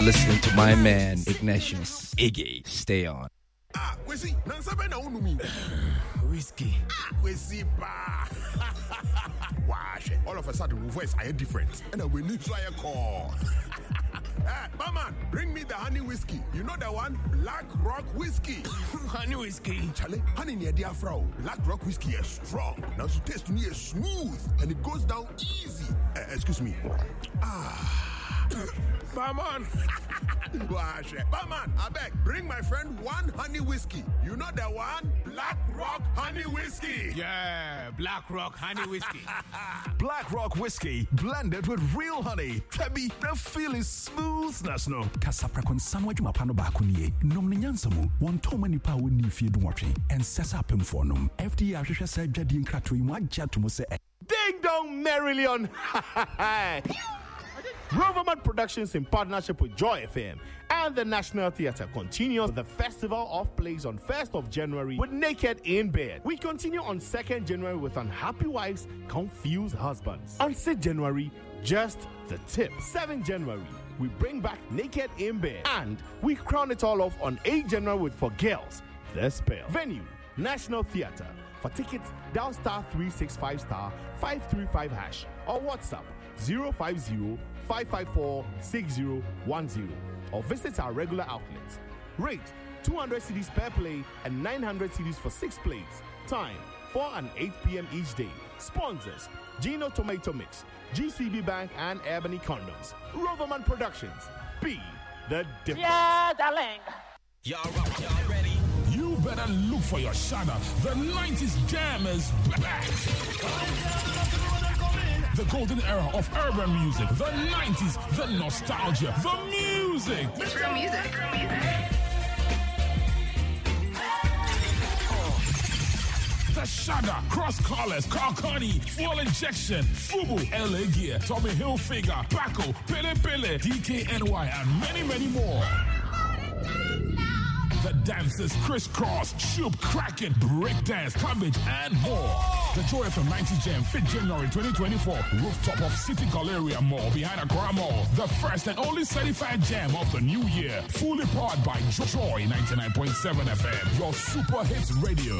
Listening to my man Ignatius Iggy. Stay on. Ah, Whiskey. Ah, Whiskey bar. Wash. All of a sudden, my voice are different. And I will need to call. Hey, Mama, bring me the honey whiskey. You know the one? Black Rock Whiskey. honey whiskey. Charlie, honey near dear fro. Black Rock Whiskey is strong. Now to taste me is smooth and it goes down easy. Uh, excuse me. Ah. Barman. Barman, I beg, bring my friend one honey whiskey. You know the one? Black Rock Honey Whiskey. Yeah, Black Rock Honey Whiskey. Black Rock Whiskey, blended with real honey. Trebi, the feeling smoothness no. Kasapra konsanwa juma pano bakunie. Nom ni nyansa mu, wan toma nipa ni fie dumwatwe. En sesa apemfo nom. FDA ahwehwe sa dwadi nkrato yi mu agya to. Ding dong merrily on. Roverman Productions in partnership with Joy FM and the National Theatre continues the Festival of Plays on 1st of January with Naked in Bed. We continue on 2nd January with Unhappy Wives, Confused Husbands. On 6th January, Just the Tip. 7th January, we bring back Naked in Bed and we crown it all off on 8th January with For Girls, The Spell. Venue, National Theatre. For tickets, dial star 365 star 535 hash or WhatsApp 050 554 6010 or visit our regular outlets. Rate 200 cedis per play and 900 cedis for six plays. Time 4 and 8 p.m. each day. Sponsors Gino Tomato Mix, GCB Bank, and Ebony Condoms. Roverman Productions. Be the difference. Yeah, darling. Y'all, up y'all ready? You better look for your shadow. The 90s jam is back. The golden era of urban music, the 90s, the nostalgia, the music. It's real music. The Shada, Cross Colours, Carcani, Full Injection, Fubu, LA Gear, Tommy Hilfiger, Paco, Pelle Pelle, DKNY, and many, many more. The dancers crisscross, shoop, crack it, breakdance, cabbage, and more. The Joy FM 90 Jam, 5th January 2024, rooftop of City Galleria Mall behind Accra Mall. The first and only certified jam of the new year. Fully powered by Joy 99.7 FM, your super hits radio.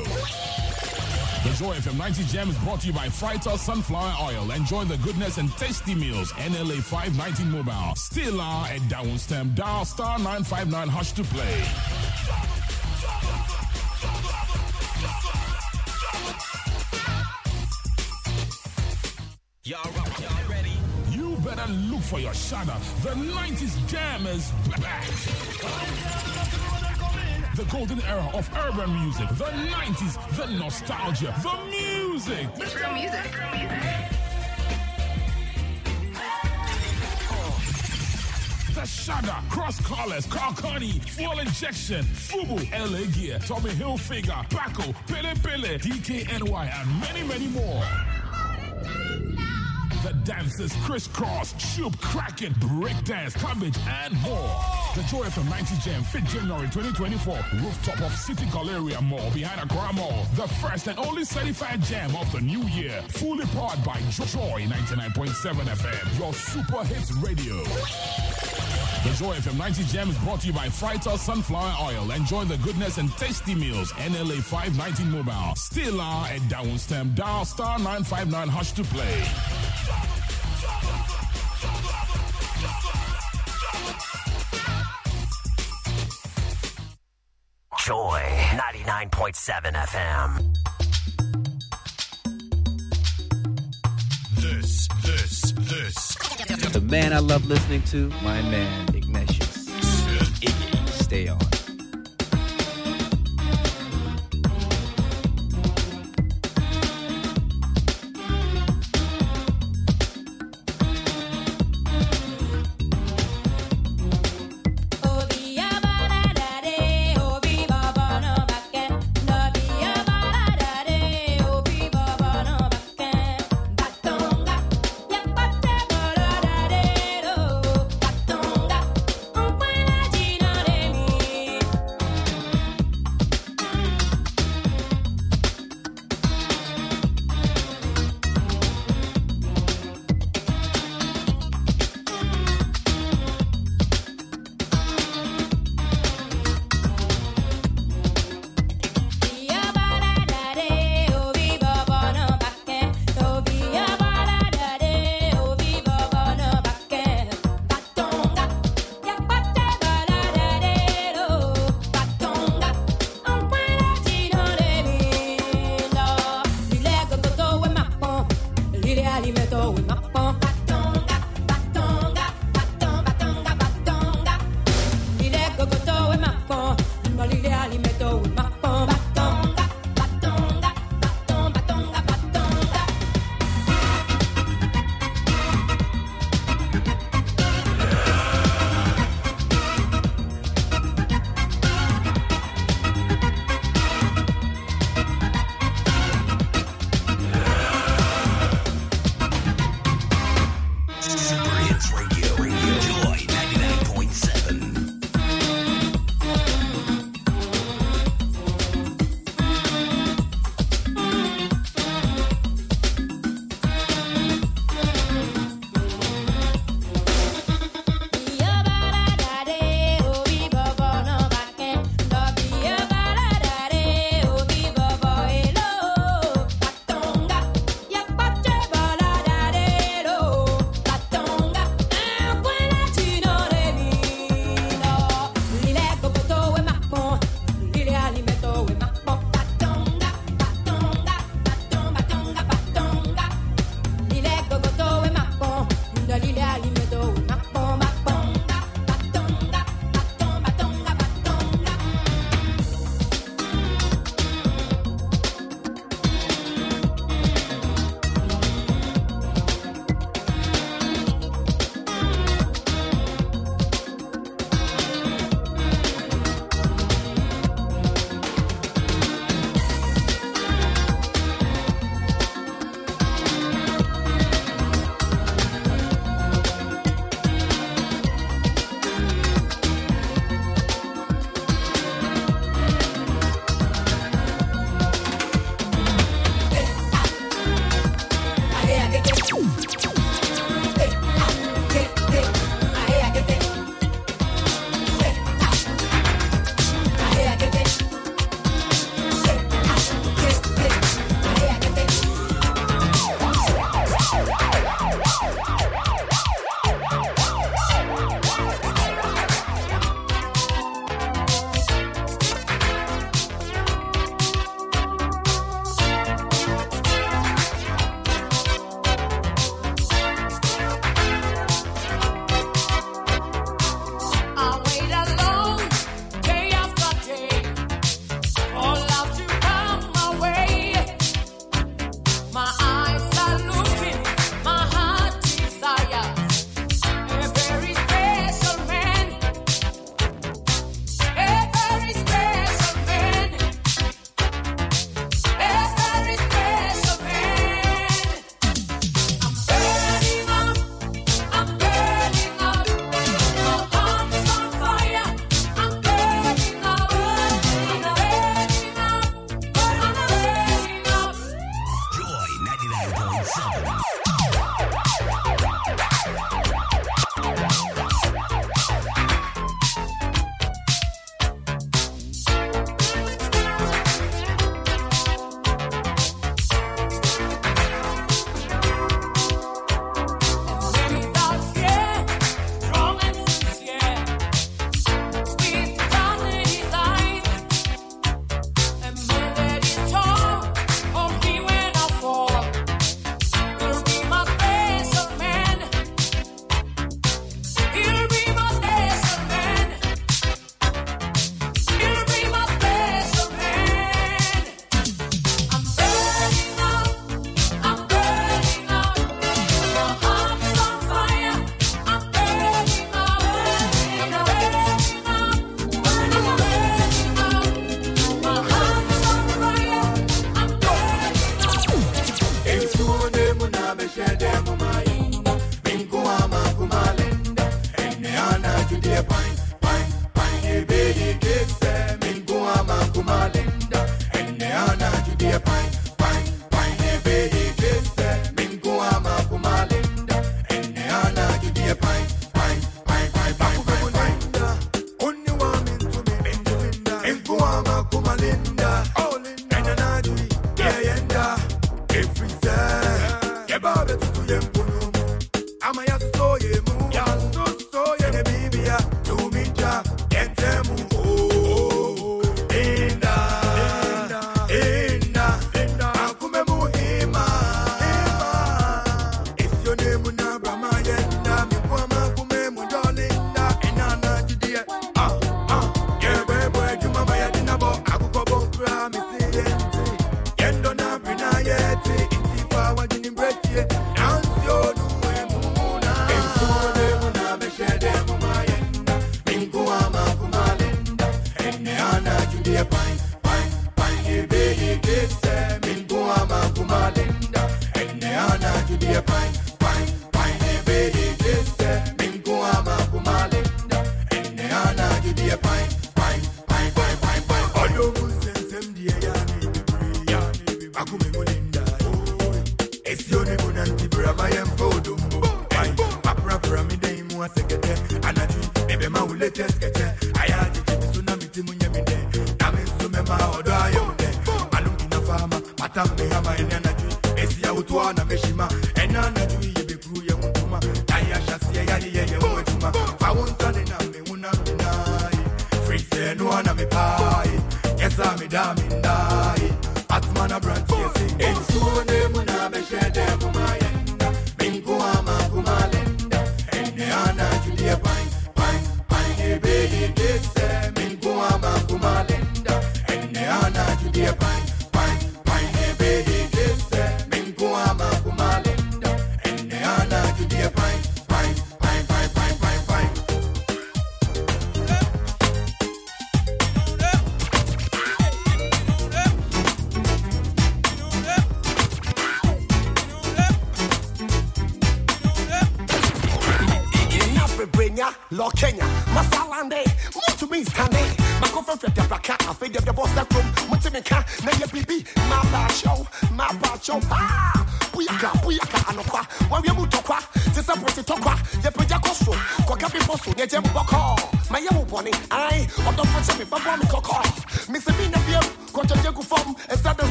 The Joy FM 90 Jam is brought to you by Fighter Sunflower Oil. Enjoy the goodness and tasty meals. NLA 519 Mobile. Still are at Downstem. Dial star 959 hush to play. Y'all, y'all ready? You better look for your shadow. The 90s jam is back. The golden era of urban music, the 90s, the nostalgia, the music. It's real music. Shada, Cross Colours, Carcani, Full Injection, Fubu, LA Gear, Tommy Hilfiger, Paco, Pelle Pelle, DKNY, and many, many more. The dancers crisscross, shoop, crack it, breakdance, cabbage, and more. The Joy FM 90 Jam, 5th January 2024, rooftop of City Galleria Mall behind Accra Mall. The first and only certified jam of the new year. Fully powered by Joy 99.7 FM, your super hits radio. The Joy FM 90 Jam is brought to you by Fighter Sunflower Oil. Enjoy the goodness and tasty meals. NLA 519 Mobile. Still are at Downstem. Dial star 959 hush to play. Joy 99.7 FM. This, this. The man I love listening to, my man Ignatius Iggy. Stay on.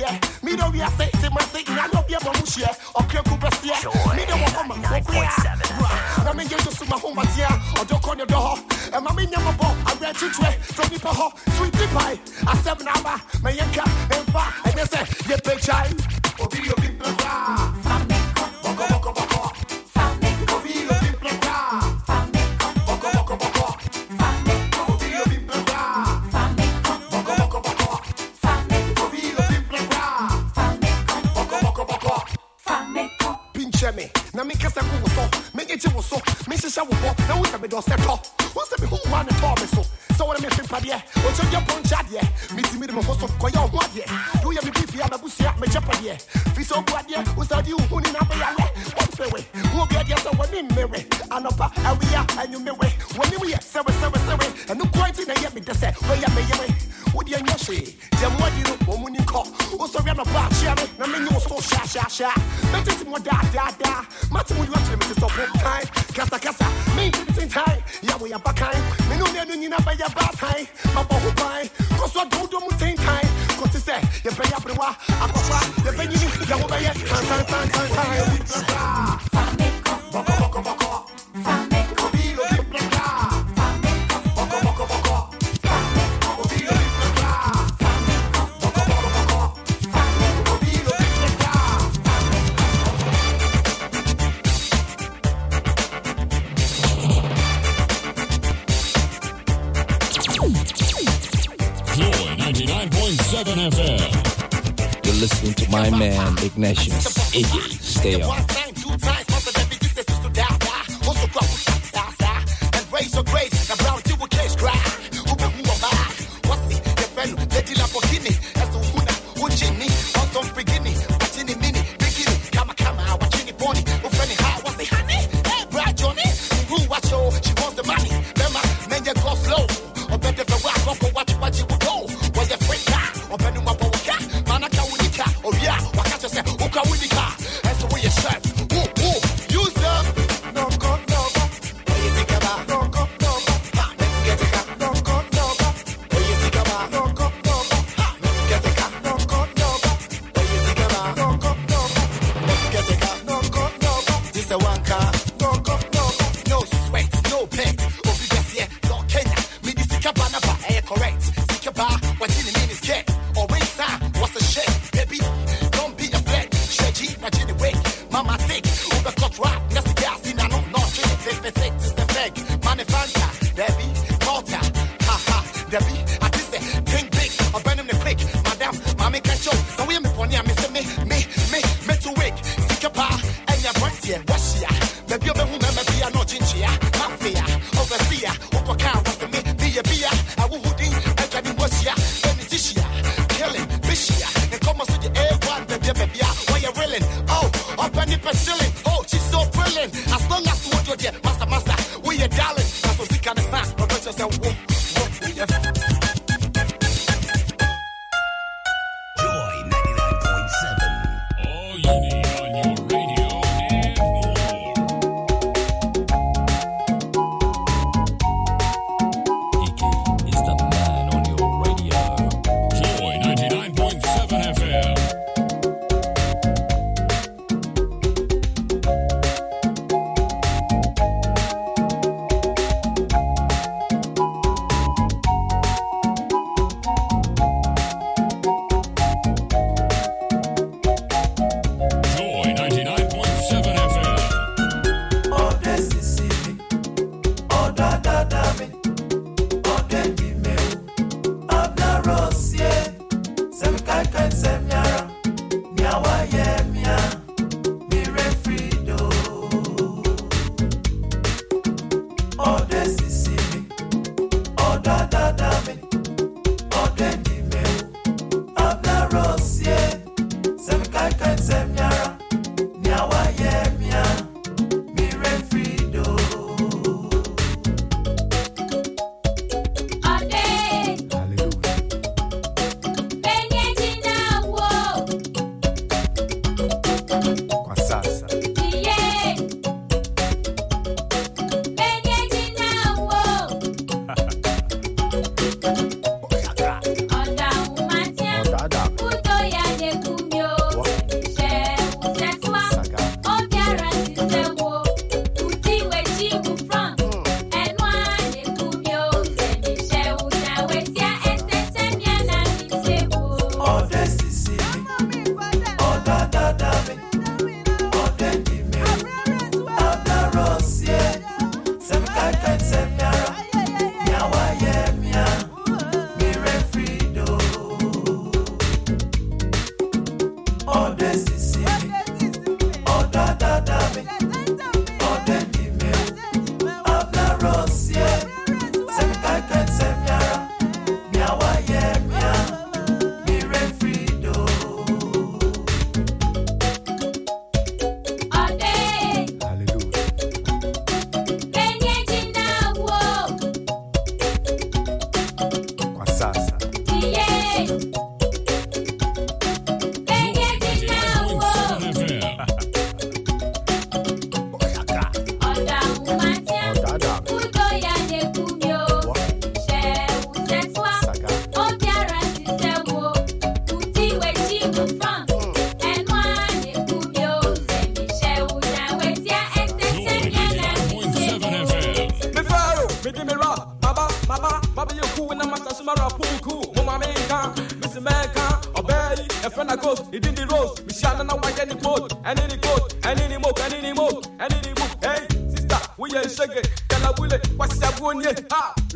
yeah. Me don't be a sex in my thing, I know be a mamush, yeah. Or clear Cooper's, yeah. Me don't want my mom, yeah. I'm engaged to my home, yeah. Or don't call your door. And my minion, I read you, from the Sweet pie, I seven hour, my yanka, and Ignatius, Iggy, stay on.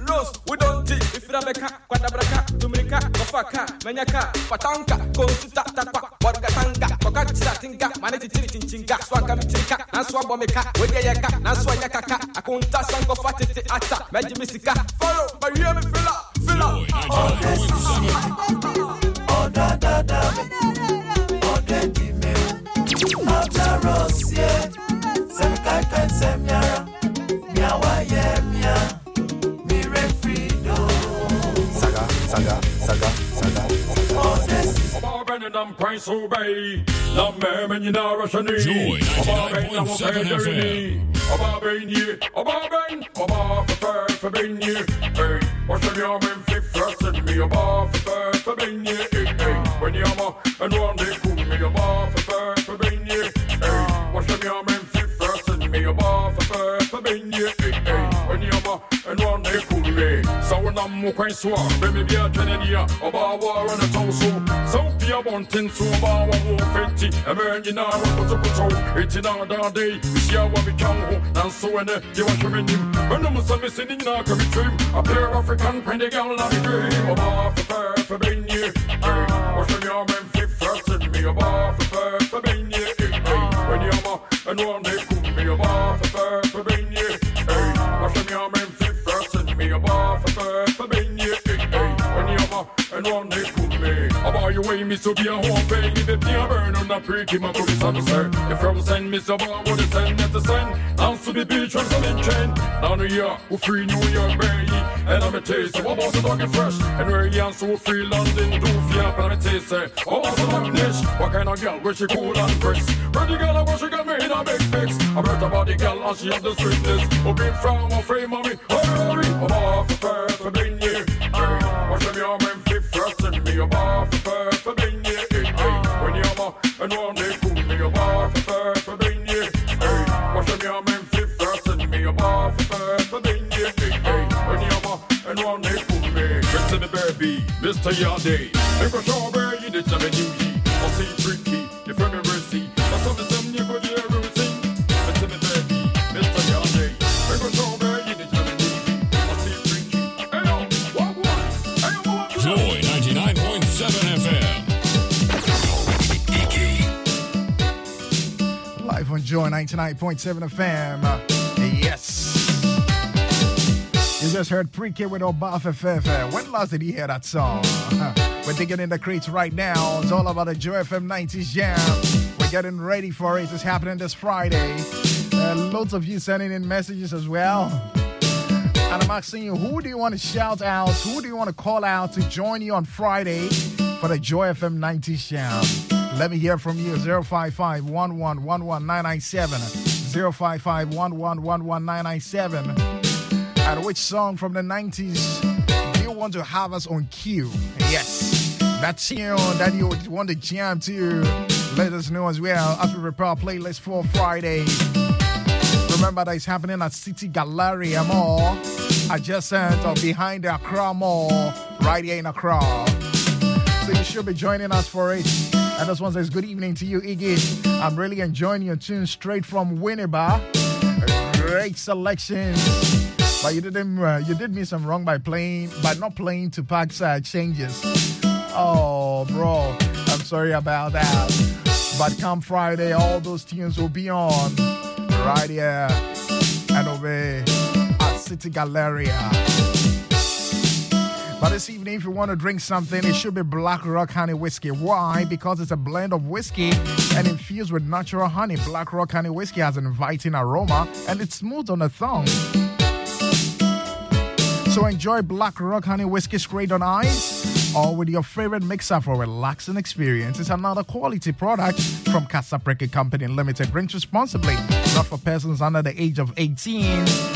Rose, we don't dig. If you make a quadabraka, Dominica, Kofaka, Menyaka, Patanka, Konsuta, Tapa, Bolgatanga, Pokacha, Tinga, Manati Chinchinga, Swakam Chinka, and Swabomeka, Wedeyaka, and Swayaka, Akunta, Sango Fatiti, Acha, Majimisica, follow, Mariam Fila, Fila. Oh, this is Oh, da da da. Oh, da da da. Oh, da da da. Oh, da da da. Oh, da da da. Oh, da da da. Brennan Prince Obey. Love me, man, you know, Russian. Joy, About Ben, I'm 99.7 FM. About Ben, yeah. About Ben, about for fair for Ben, yeah. Hey, what's the name in fifth and me about for fair for Ben, yeah. Hey, hey, when you're ma, and one day cool me about for fair for Ben, yeah. Hey, what's the name in fifth and me about for fair for Ben, yeah. Hey, hey, ma, and one day cool me. So when I'm quite sure, baby, be a tenenia, about war and a toast. So be a one thing to about more fifty. A man, up with you? It's in our day. See how we can and so when you want to meet him. When I'm some missing in our come dream. A pair of African pretty girl, not a dream. About for fair for being you. Hey, what's your man fit first in me? About for fair for being you. When you're and one day cool me. About for fair for being you. Hey, what's your man me? About for fair for being you. And one day cool me. About you way me so be a home pay me the pure burn on the pretty my son sir. If you send me so about what it's send at the send. Dance to the beach from some in chain. Down year, we free New York baby. And I'm a taste, what about the is fresh. And where you so free London do fear, but I'm a taste. eh. Oh, what's the dog niche? What kind of girl where she cool and crisp? Pretty girl, I wish she got me in a big fix. I heard about the girl and she have the sweetness. Oh, big from a free, mommy. Hurry, I'm off for me? I'm off for fair for being here. Hey, hey, when you're ma, and one day cool me. I'm off for fair for here. Hey, the young man fit first and me? I'm off for fair for here. Hey, hey, when you're ma, and one day cool me. Mr. the baby, Mr. Yardie. Make a strawberry, you did something new. On Joy 99.7 FM. Uh, yes. You just heard Pre-K with Obaf FF. When last did you hear that song? We're digging in the crates right now. It's all about the Joy FM 90s Jam. We're getting ready for it. It's happening this Friday. Uh, loads of you sending in messages as well. And I'm asking you, who do you want to shout out? Who do you want to call out to join you on Friday for the Joy FM 90s Jam? Let me hear from you. 055 1111997. 055 1111997. And which song from the 90s do you want to have us on cue? Yes, that tune that you want to jam to, let us know as well as we prepare our playlist for Friday. Remember that it's happening at City Galleria Mall, adjacent or behind the Accra Mall, right here in Accra. So you should be joining us for it. And this one says, Good evening to you, Iggy. I'm really enjoying your tune straight from Winneba. Great selections. But you didn't uh, you did me some wrong by playing by not playing 2Pac side changes. Oh bro, I'm sorry about that. But come Friday, all those tunes will be on right here and over at City Galleria. But this evening, if you want to drink something, it should be Black Rock Honey Whiskey. Why? Because it's a blend of whiskey and infused with natural honey. Black Rock Honey Whiskey has an inviting aroma and it's smooth on the tongue. So enjoy Black Rock Honey Whiskey straight on ice or with your favorite mixer for a relaxing experience. It's another quality product from Kasapreko Company Limited. Drinks responsibly, not for persons under the age of 18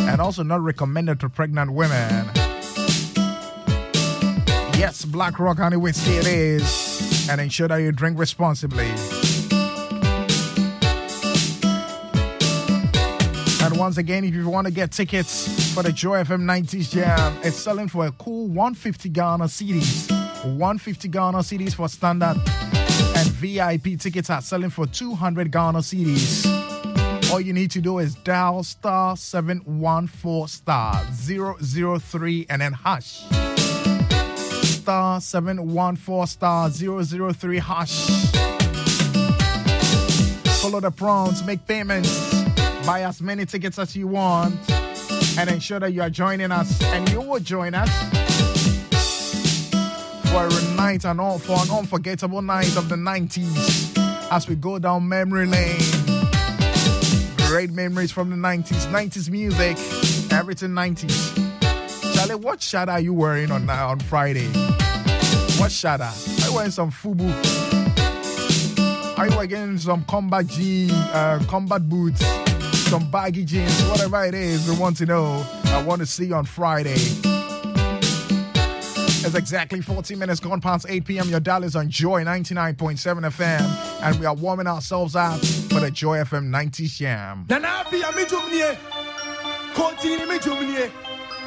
and also not recommended to pregnant women. Yes, Black Rock Honey Whiskey it is. And ensure that you drink responsibly. And once again, if you want to get tickets for the Joy FM 90s Jam, it's selling for a cool 150 Ghana cedis. 150 Ghana cedis for standard. And VIP tickets are selling for 200 Ghana cedis. All you need to do is dial star 714 star 003 and then hash star 714 star 003 hash. Follow the prompts, make payments, buy as many tickets as you want, and ensure that you are joining us. And you will join us for a night and all for an unforgettable night of the 90s as we go down memory lane. Great memories from the 90s, 90s music, everything 90s. Charlie, what shirt are you wearing on uh, on Friday? What shirt? Are you wearing some FUBU? Are you wearing some combat jeans, uh, combat boots, some baggy jeans, whatever it is? We want to know. I want to see on Friday. It's exactly 14 minutes gone past 8 p.m. Your dial is on Joy 99.7 FM, and we are warming ourselves up for the Joy FM 90 Jam.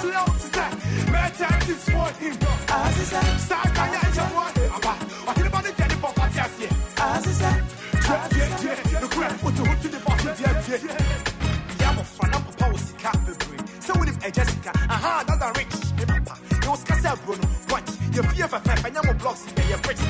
slow step. My time is for him. As is that. Start by the jump one. I can at. As is that. Drive yeah, yeah. The crap put the hook to the bottom. Yeah, yeah. Yam of power a Jessica. Aha, that's a rich. Hey, papa. You was cassette, Bruno. Watch. Your fear for five. I know blocks. Your bricks.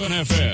99.7 FM.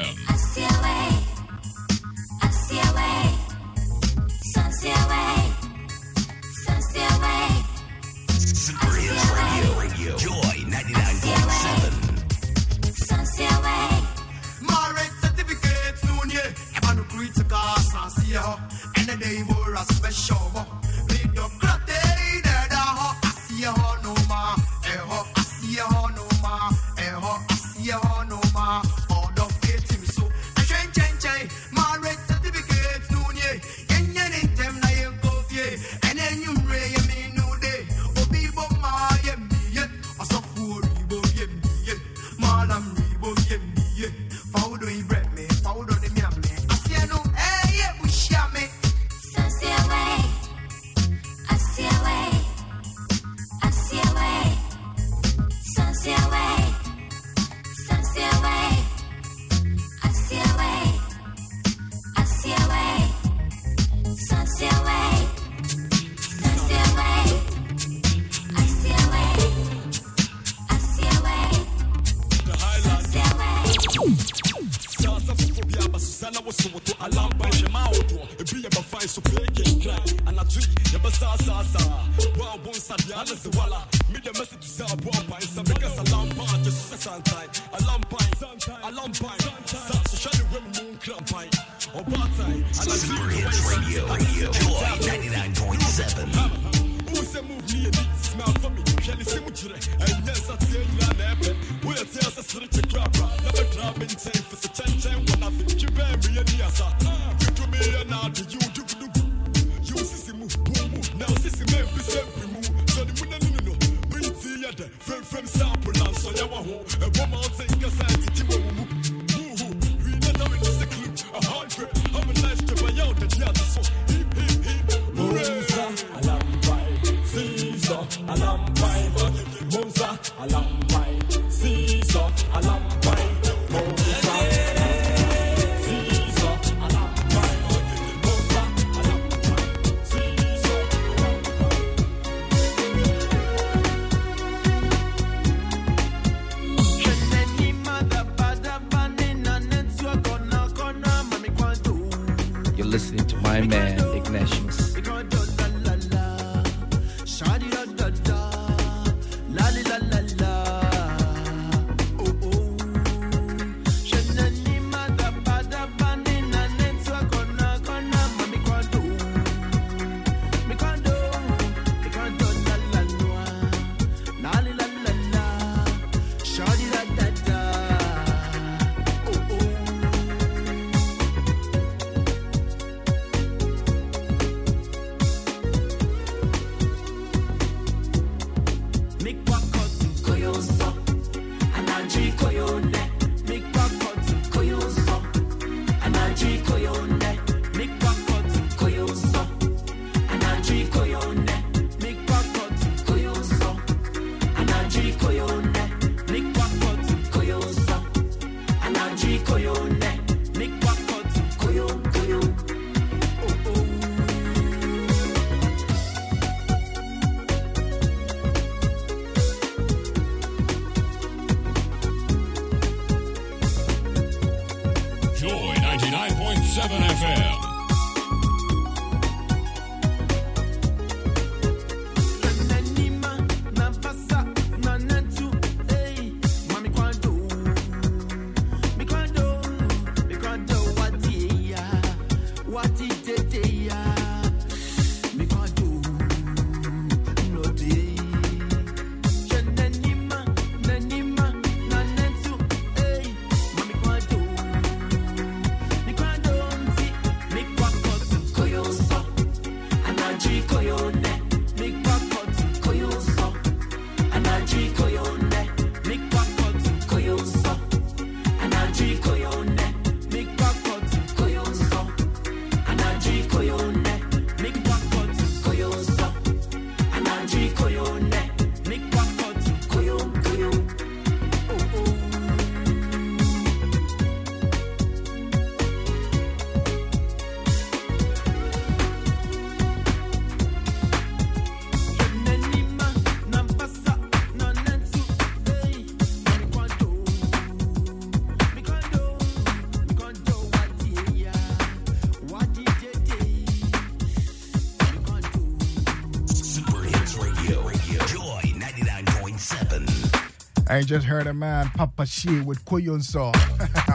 I just heard a man, Papa She with Koyonso.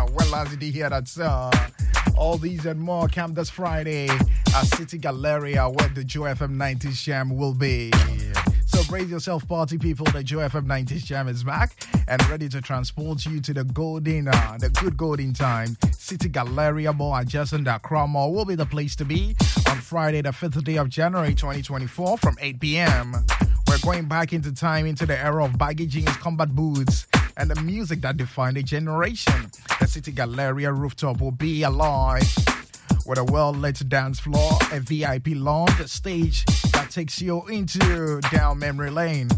well, as did you hear that song? All these and more come this Friday at City Galleria, where the Joy FM 90s Jam will be. So brace yourself, party people. The Joy FM 90s Jam is back and ready to transport you to the golden, uh, the good golden time. City Galleria Mall adjacent to Accra Mall will be the place to be on Friday, the 5th day of January 2024 from 8 p.m. Going back into time into the era of baggy jeans, combat boots, and the music that defined a generation. The City Galleria rooftop will be alive with a well lit dance floor, a VIP lounge, a stage that takes you into down memory lane.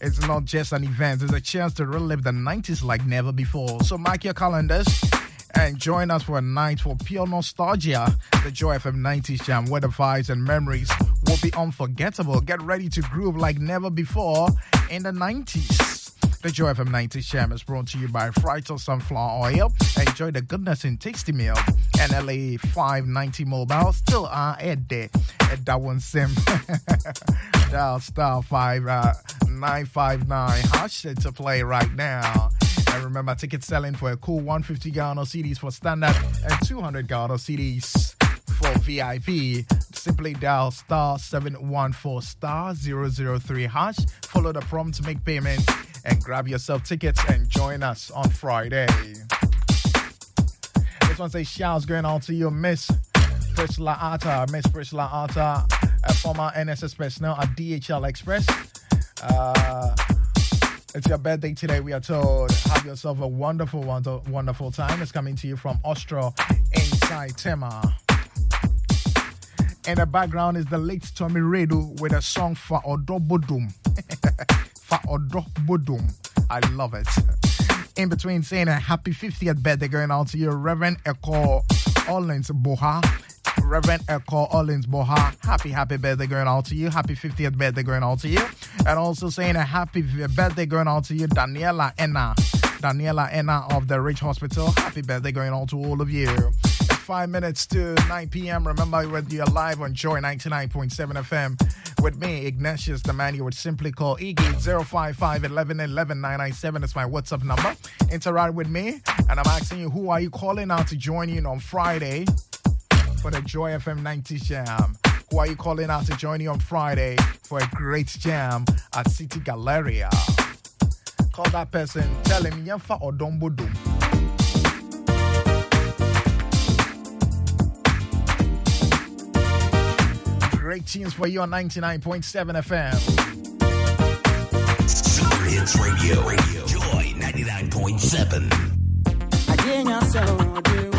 It's not just an event, it's a chance to relive the 90s like never before. So mark your calendars and join us for a night for pure nostalgia. The Joy FM 90s Jam, where the vibes and memories will be unforgettable. Get ready to groove like never before in the 90s. The Joy FM 90s Jam is brought to you by Frytol Sunflower Oil. Enjoy the goodness in tasty meal. NLA 590 mobile still are at there. At that one sim. Dial star 5 uh, 959 hash to play right now. And remember, ticket selling for a cool 150 Ghana cedis for standard and 200 Ghana cedis VIP. Simply dial star 714 star 003 hash. Follow the prompt to make payment and grab yourself tickets and join us on Friday. This one says shouts going out to you, Miss Priscilla Atta. Miss Priscilla Atta, a former NSS personnel at DHL Express. Uh, it's your birthday today, we are told. Have yourself a wonderful, wonderful, wonderful time. It's coming to you from Austro inside Tema. In the background is the late Tommy Redu with a song for Odo for Bodum. I love it. In between saying a happy 50th birthday going out to you, Reverend Echo Orleans Boha. Reverend Echo Orleans Boha. Happy, happy birthday going out to you. Happy 50th birthday going out to you. And also saying a happy birthday going out to you, Daniela Enna. Daniela Enna of the Rich Hospital. Happy birthday going out to all of you. Five minutes to 9 p.m. Remember, when you're live on Joy 99.7 FM with me, Ignatius, the man you would simply call Iggy 055 11 11 997. That's my WhatsApp number. Interact with me, and I'm asking you, who are you calling out to join you on Friday for the Joy FM 90 Jam? Who are you calling out to join you on Friday for a great jam at City Galleria? Call that person, tell him, Yemfa or Dombo Dum. Great tunes for you on 99.7 FM. Super Hits Radio. Radio. Joy 99.7.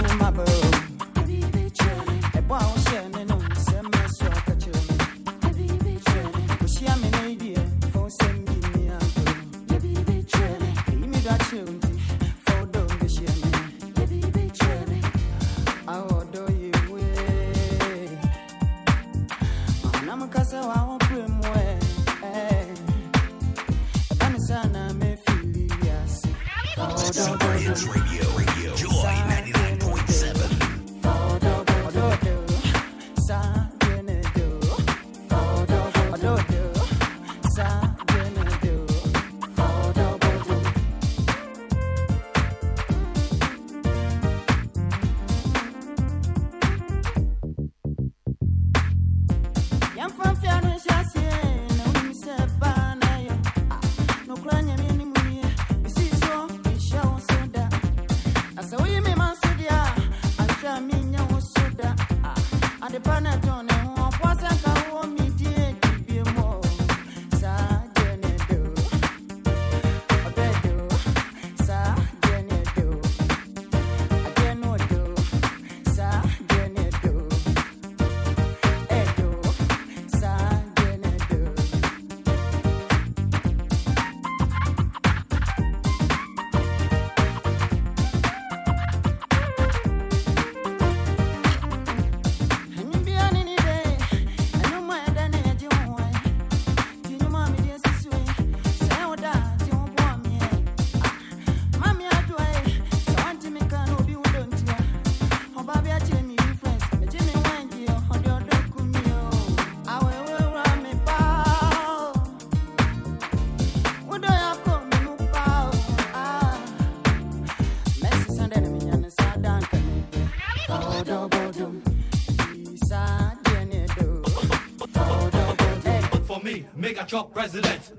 Super a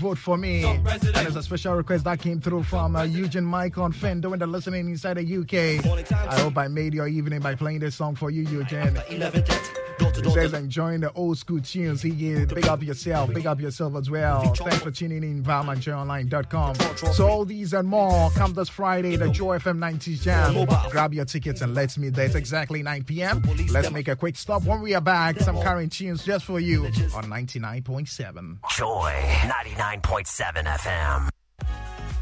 Vote For Me. And President. a special request that came through from uh, Eugene Michael on Finn doing the listening inside the UK. I hope I made your evening by playing this song for you, Eugene. He says enjoying the old school tunes. He is big up yourself, big up yourself as well. Thanks for tuning in, ValmanJoyOnline.com. So all these and more come this Friday, the Joy FM 90s Jam. Grab your tickets and let's meet there. It's exactly 9 p.m. Let's make a quick stop. When we are back, some current tunes just for you on 99.7. Joy 99.7 FM.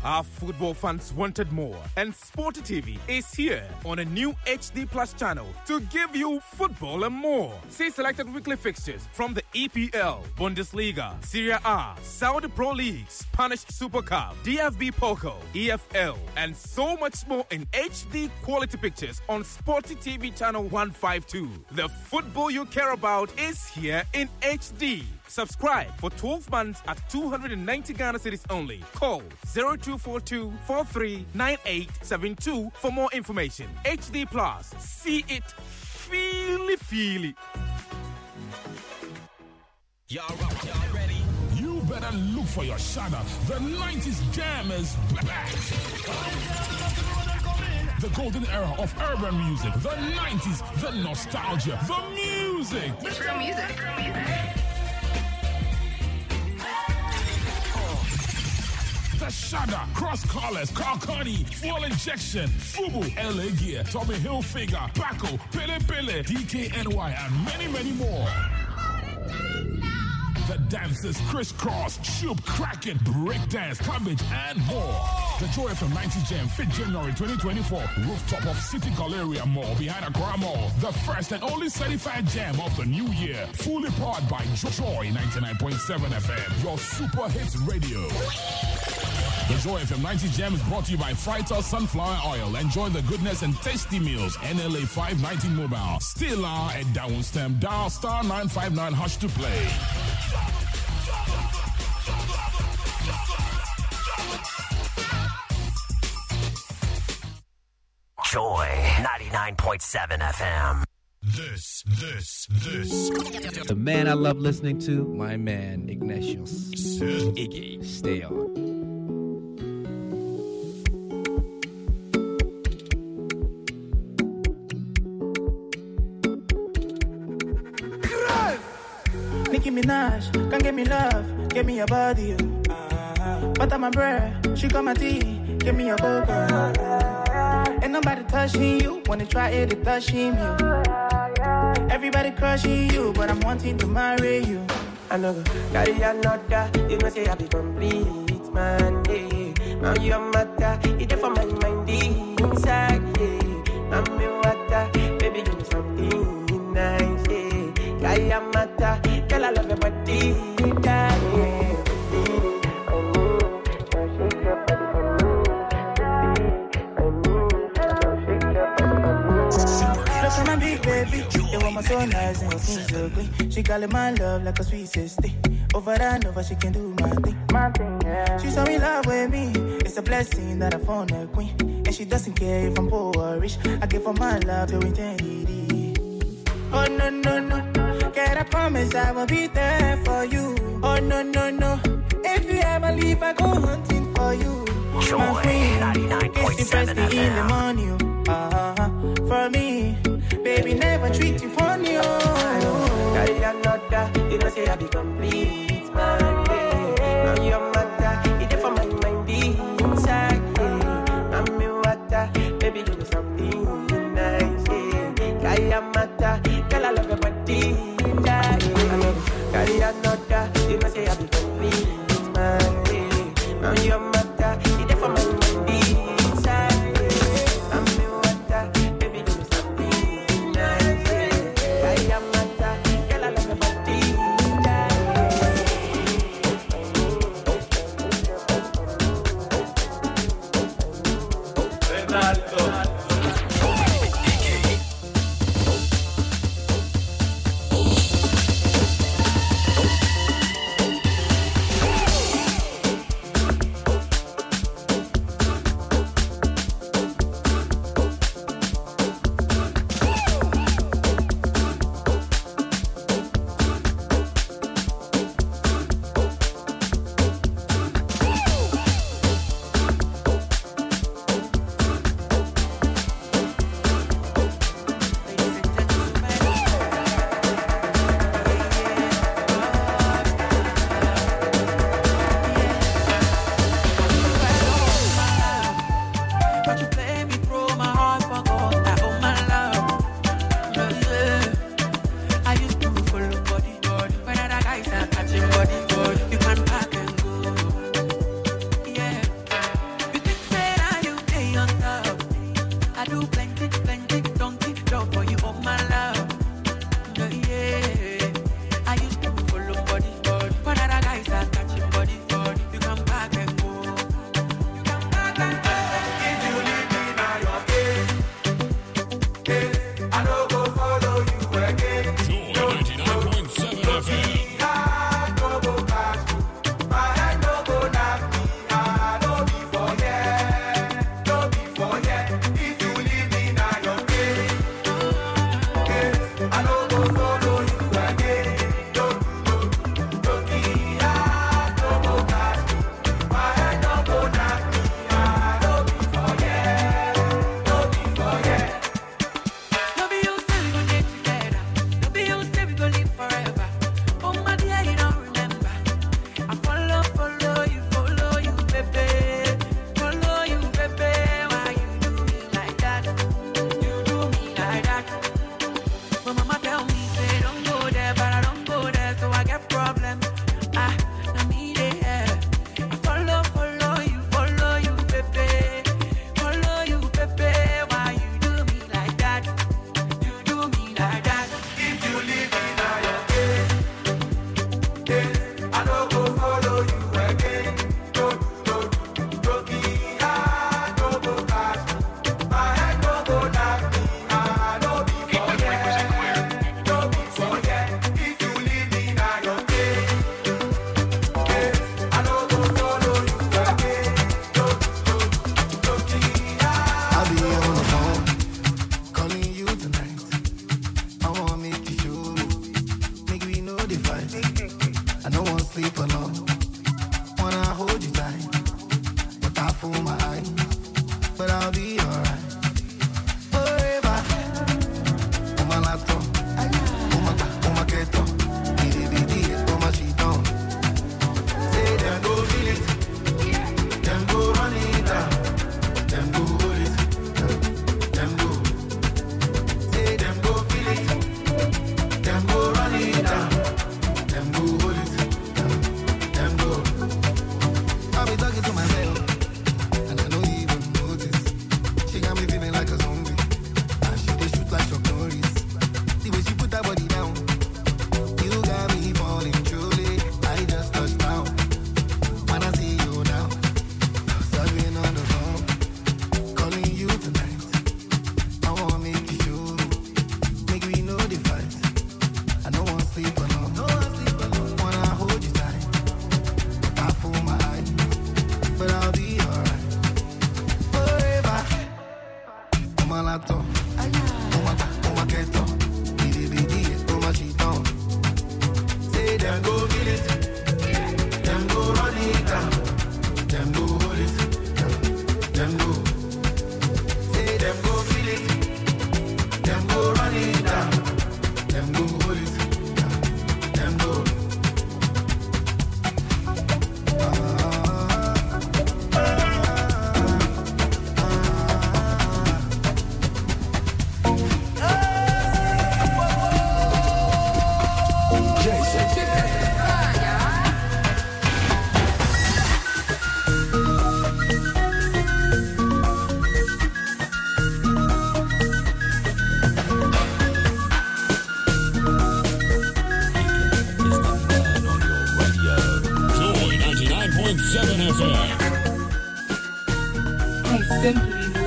Our football fans wanted more, and Sporty TV is here on a new HD Plus channel to give you football and more. See selected weekly fixtures from the EPL, Bundesliga, Serie A, Saudi Pro League, Spanish Super Cup, DFB Pokal, EFL, and so much more in HD quality pictures on Sporty TV channel 152. The football you care about is here in HD. Subscribe for 12 months at 290 Ghana cedis only. Call 0242 439872 for more information. HD Plus. See it, feel it, feel it. Y'all, y'all ready? You better look for your shadow. The 90s jam is back. The golden era of urban music. The 90s, the nostalgia, the music. It's real music. Shada, Cross Colours, Carcani, Full Injection, Fubu, LA Gear, Tommy Hilfiger, Paco, Pelle Pelle, DKNY, and many, many more. The dancers crisscross, shoop, cracking, breakdance, cabbage, and more. The Joy FM 90 Jam, 5th January 2024, rooftop of City Galleria Mall behind Accra Mall. The first and only certified jam of the new year. Fully powered by Joy 99.7 FM, your super hits radio. The Joy FM 90 Jam is brought to you by Frytol Sunflower Oil. Enjoy the goodness and tasty meals. NLA 519 Mobile. Still are at Downstem. Dial star 959 Hush to play. Joy 99.7 FM. This, this, this. The man I love listening to, my man Ignatius. Iggy, stay on. Nicki Minaj, come give me love, give me your body. oh. But I'm a bread, she got my tea, give me your cocoa. Ain't nobody touching you, wanna try it, it touching you. Everybody crushing you, but I'm wanting to marry you. I know go carry another. You know say I be complete man. Yeah. Now your matter, it for my mind inside. Yeah. Me water, baby give me something nice. Yeah. Carry a matter, Girl, I love your body, darling. Baby, the woman so and her skin so clean. She calling my love like a sweet sister. Over and over, she can do my thing. My thing, yeah. She's so in love with me. It's a blessing that I found a queen, and she doesn't care if I'm poor or rich. I give her my love to eternity. Oh no no no forget I promise I will be there for you. Oh no no no, if you ever leave, I go hunting for you. Joy, My queen, kiss in the morning. Uh-huh. For me, baby, never treat you funny. Oh, you know say I be complete, man. Baby, María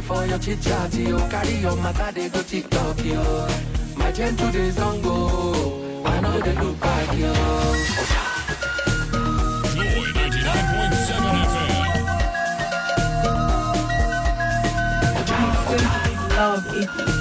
for your chit chat. Carry your matter, they go TikTok, yo. My gen to the zongo, I know they look back, yo. Love it.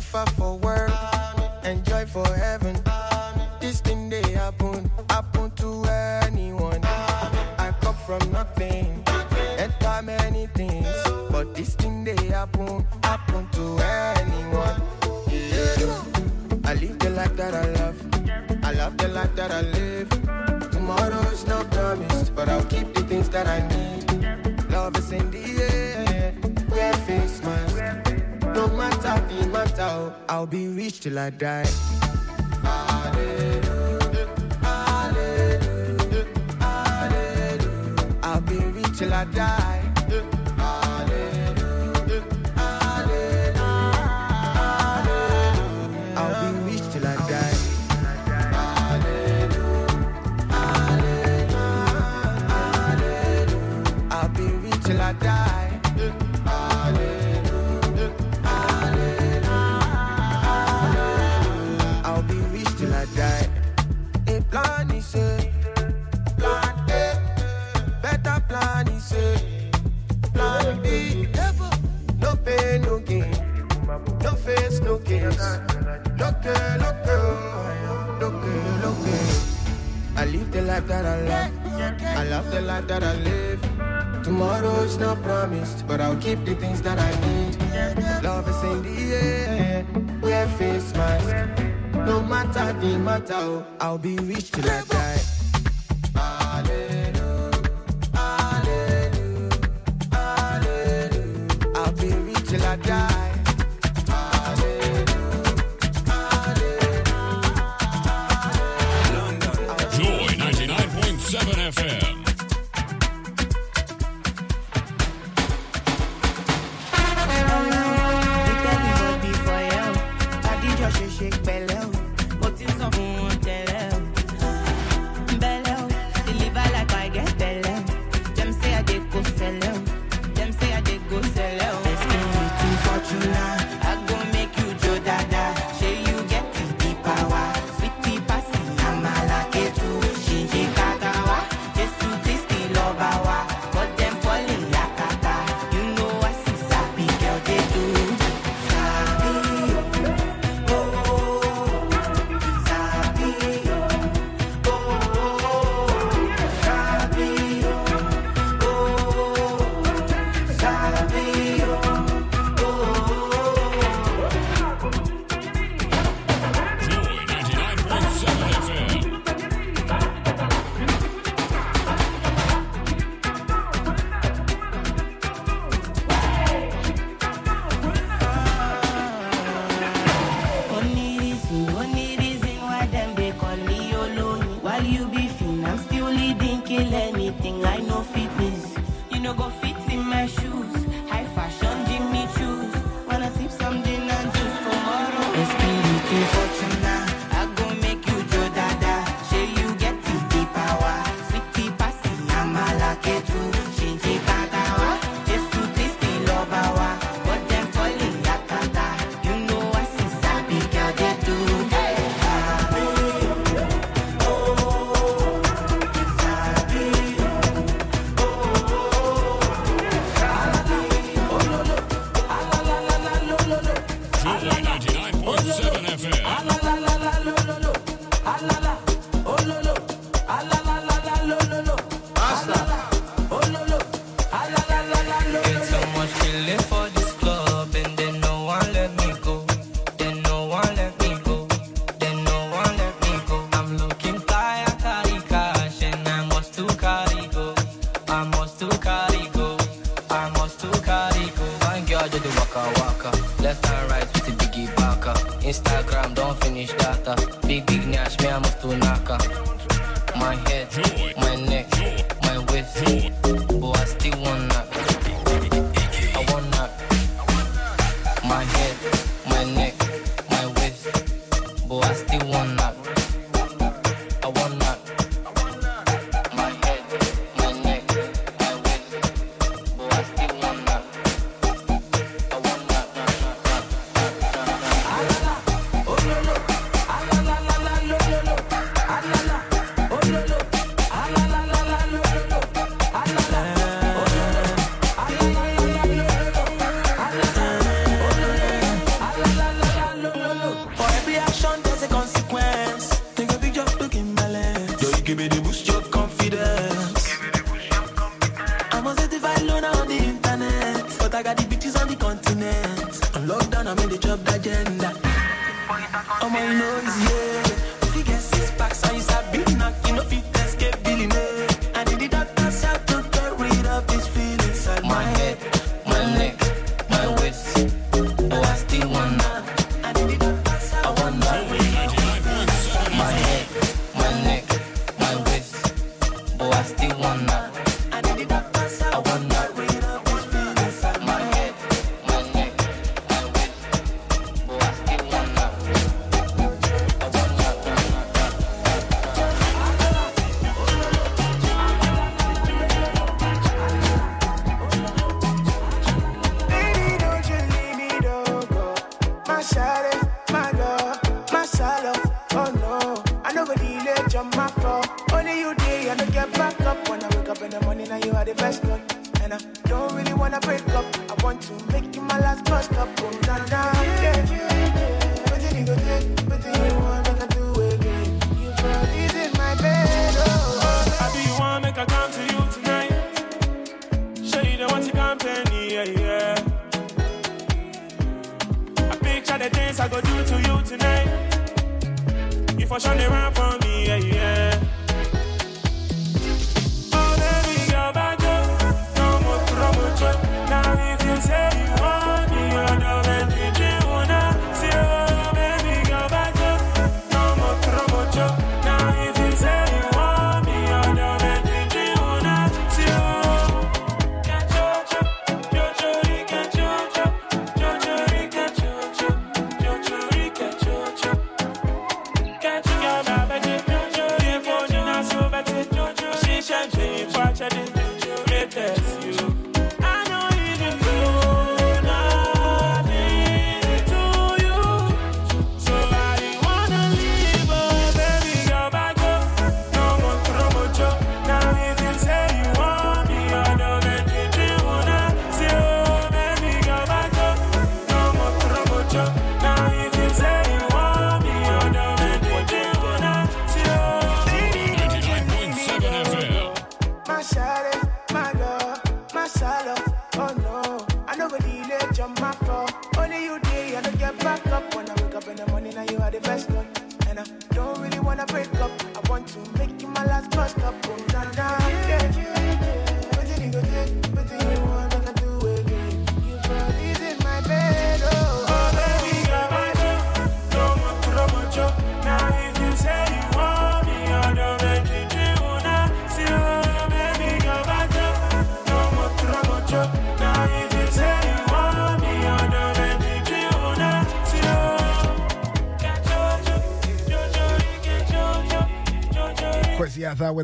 suffer for world, enjoy for heaven. This thing they happen, happen to anyone. I come from nothing, enter many things, but this thing they happen, happen to anyone. I live the life that I love, I love the life that I live. Tomorrow is not promised, but I'll keep the things that I need. Love is in the air, wear face mask. No matter the matter, I'll be rich till I die. Hallelujah, hallelujah, hallelujah. I'll be rich till I die. life that I love. I love the life that I live. Tomorrow's not promised, but I'll keep the things that I need. Love is in the air. Wear face mask. No matter the matter, I'll be rich till I die.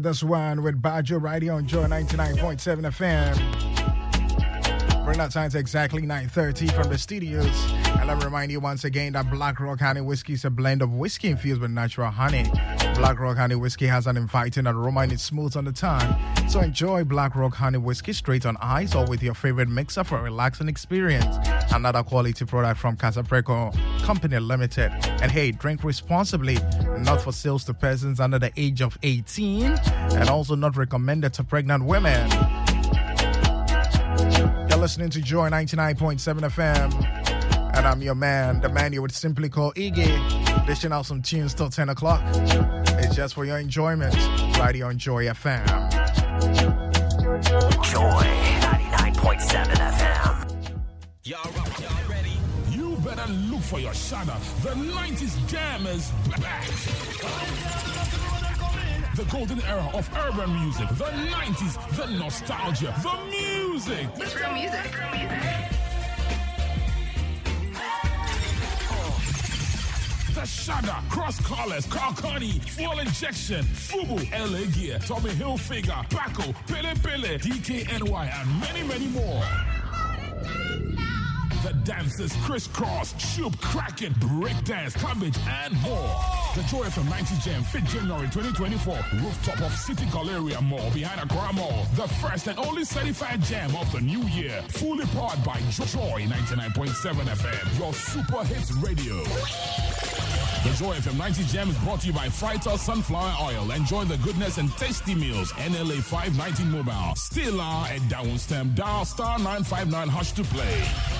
With this one with Bajo right here on Joy 99.7 FM. Bring that time to exactly 9.30 from the studios. And let me remind you once again that Black Rock Honey Whiskey is a blend of whiskey infused with natural honey. Black Rock Honey Whiskey has an inviting aroma and it's smooth on the tongue. So enjoy Black Rock Honey Whiskey straight on ice or with your favorite mixer for a relaxing experience. Another quality product from Kasapreko Company Limited. And hey, drink responsibly, not for sales to persons under the age of 18 and also not recommended to pregnant women. You're listening to Joy 99.7 FM. And I'm your man, the man you would simply call Iggy. Dishing out some tunes till 10 o'clock. It's just for your enjoyment. Right here on Joy FM. For your shadow. The 90s jam is back. The golden era of urban music. The 90s, the nostalgia, the music. It's real music. The Shada, Cross Colours, Kalkani, Full Injection, Fubu, LA Gear, Tommy Hilfiger, Paco, Pelle Pelle, DKNY, and many, many more. The dancers crisscross, shoop, cracking, breakdance, cabbage, and more. The Joy FM 90 Jam, 5th January 2024, rooftop of City Galleria Mall behind Accra Mall. The first and only certified jam of the new year, fully powered by Joy 99.7 FM, your super hits radio. The Joy FM 90 Jam is brought to you by Frytol Sunflower Oil. Enjoy the goodness and tasty meals. NLA 519 Mobile. Still are at Downstem. Dial star 959 hash to play.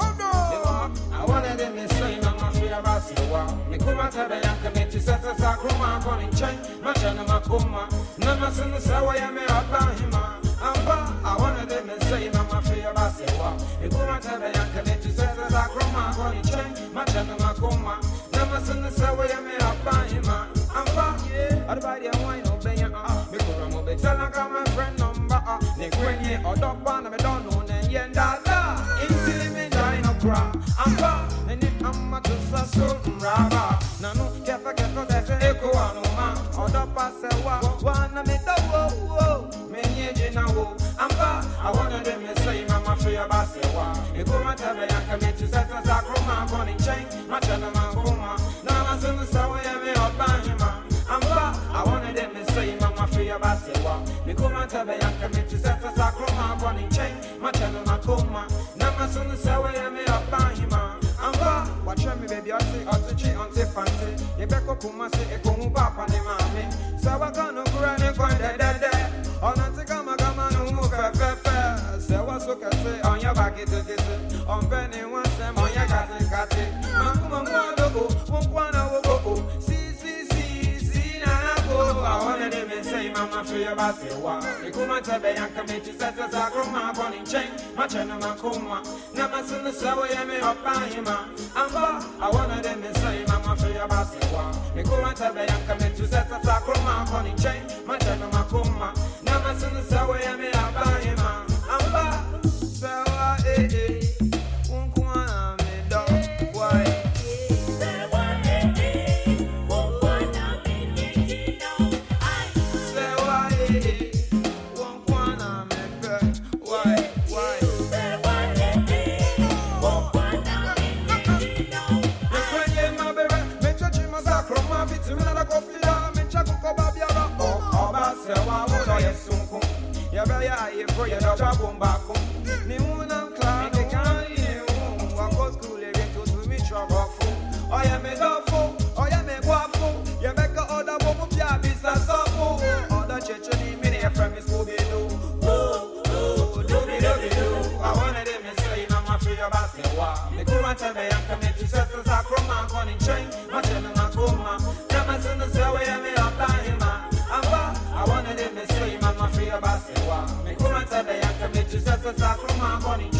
Stand. I wanted them to say ma fi abasi wa. Me kuma tabe yanka me ti sasa sa kruma koni chen. Ma chana makuma. Na ma sunu sawa ya me abahima. Amba I wanted them to say ma fi abasi wa. Me kuma tabe yanka me ti sasa sa kruma koni chen. Ma chana makuma. Na ma sunu sawa ya me abahima. Amba Everybody I want no benya ah. Me kuma mo be tell like my friend number ah. Ne kwenye odopa na me don't know ne yenda da. Intili cry. Amba nene amma to sa so raba. Nanu kefa kefa defe eko anuma. Odopa se wa wa na wo wo. Me nyeje wo. Amba I wanna them me say mama for your base wa. Eko matabe yanka me to sa sa sa koni chain. Machana mangoma. Na ma sunu sawa ya me obahima. Amba I wanna them me say mama for your base wa. Me kuma tabe yanka me to sa sa sa kroma koni chain. Machana mangoma. Na ma sunu sawa ya me obahima. Amba watch me baby I say otichi ante fancy. Ye beko kuma se eko mu papa ne mami. Sawa kanu kura ne kwa de de de. Ona tika magama no mu fe fe fe. Se wa so ka se on ya ba kete kete. On pe ni wan se wanna dem and say mama for your base wa. E kuma tabe yanka me ti sasa sa kroma boni chain. Ma chena makuma. Na masunu sawa ya me opahima. Amba I wanna dem and say mama for your base wa. E kuma tabe yanka me ti sasa sa kroma boni chain. Ma chena makuma. Na masunu sawa ya me Sewa wuno yesunku. Yabe ya yefo ya da chabumbako. Ni una nkla, ni kekani. Wako skule reto to mi chobofu. Oya me dofu, oya me guafu. Yabeka oda bomu pia bisa sofu. Oda cheche ni mini ya frami Scooby Doo. Woo, woo, dooby dooby doo. I wanted him to say, Mama, feel your basket wa. Me kuma tabe yanka me tu sasa sa kroma koni chain. Machana makuma. Me tu sasa my kroma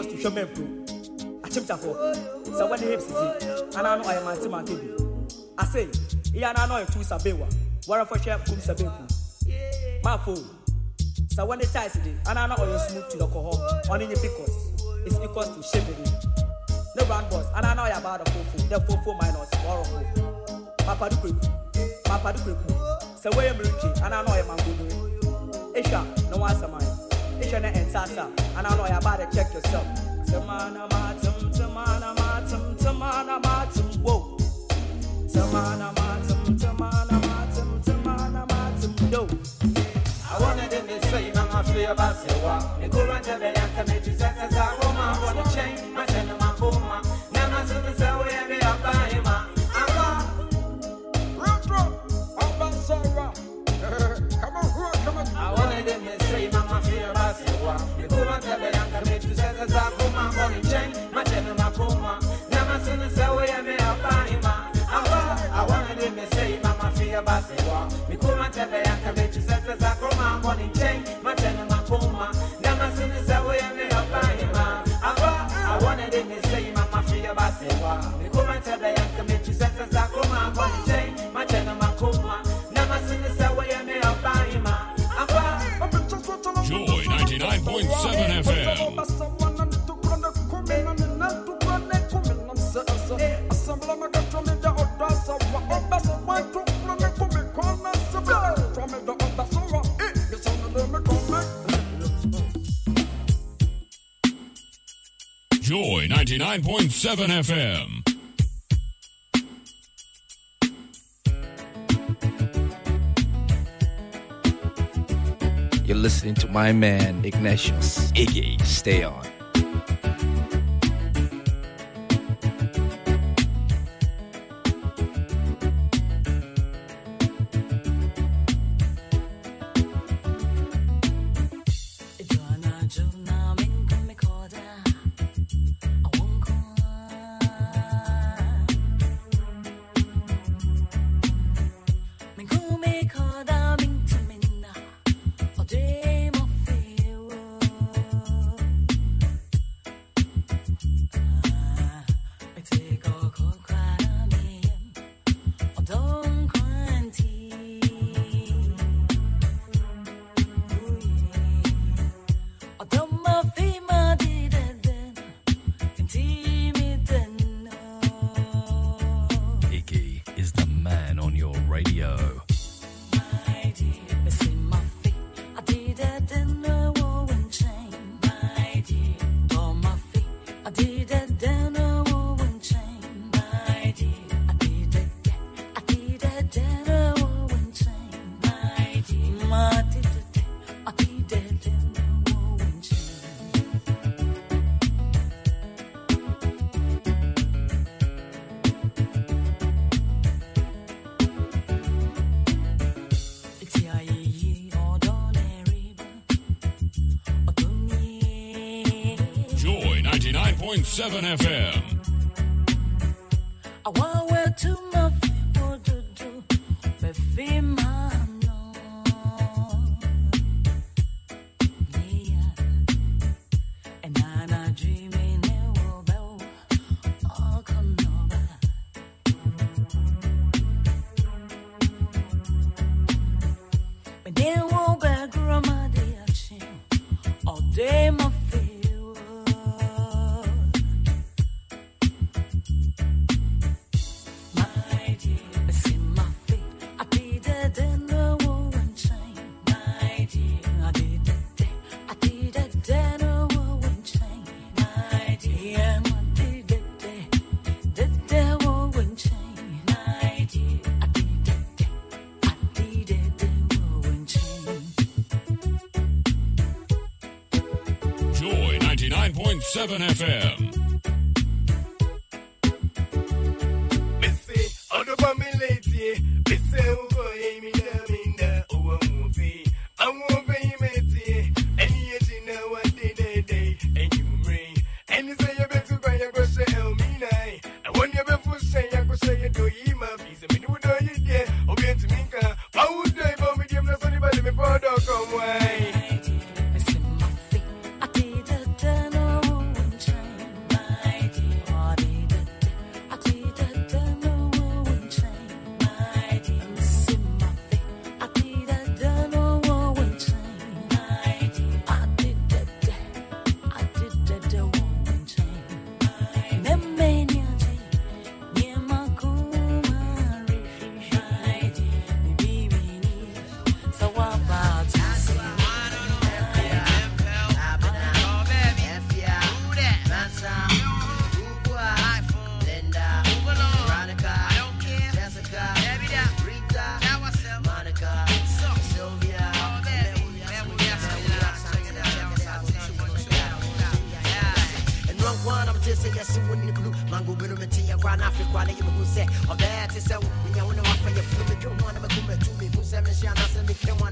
equals to Shomen Pro. Achimchafo, so when the hips it, and I know I am anti I say, yeah, I know I two Sabewa, where for share Kum Sabeku. My phone. So when the ties it, and I know I smooth to the cohort, on your because it's equals to Shebedi. No round boss, and I know I about the fofo, the fofo minus Warren. Papa do quick, Papa do quick. So where am I? And I know I am good. Isha, no one samai. Isha na entasa, and I know I about to check yourself. Tamana matum, tamana matum, tamana matum, whoa. Tamana matum, tamana matum, tamana matum, yo. I wanna them to say, Mama, feel about what? The current of I the chain, my my feel about say, what? The current of the young committee says, as I go, man, for the chain, my ten of my boma. Nana, so the say, we have it up by him, man. I wanna them to say, Mama, feel about say, what? The current of Joy 99.7 FM. You're listening to my man Ignatius Iggy. Stay on. 99.7 FM.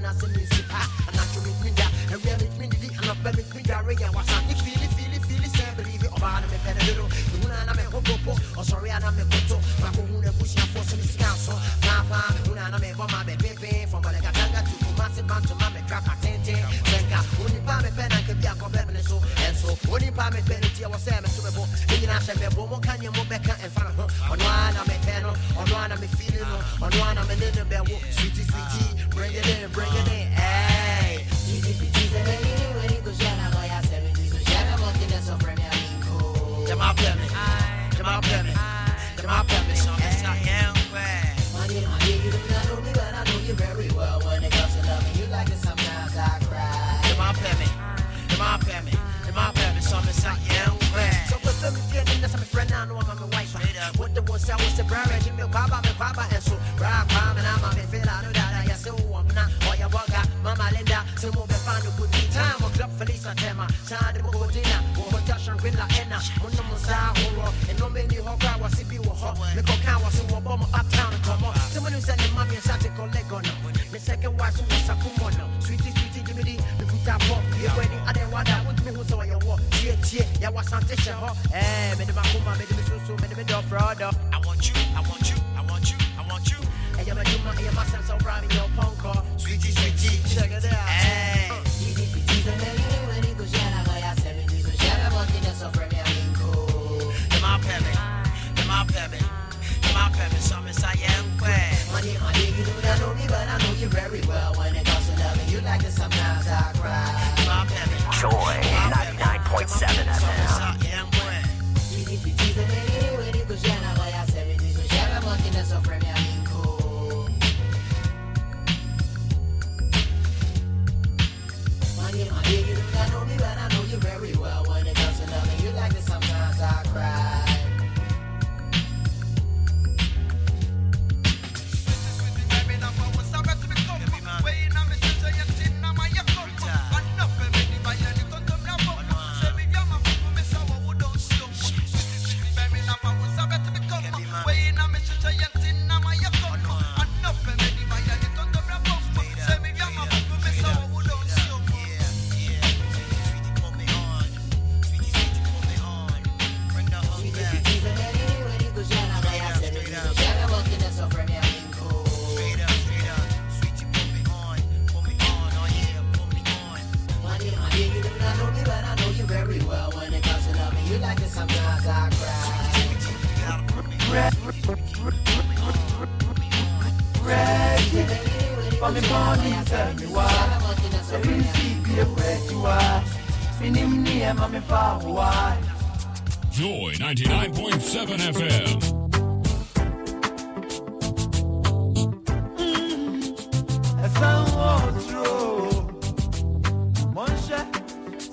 I send me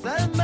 Femme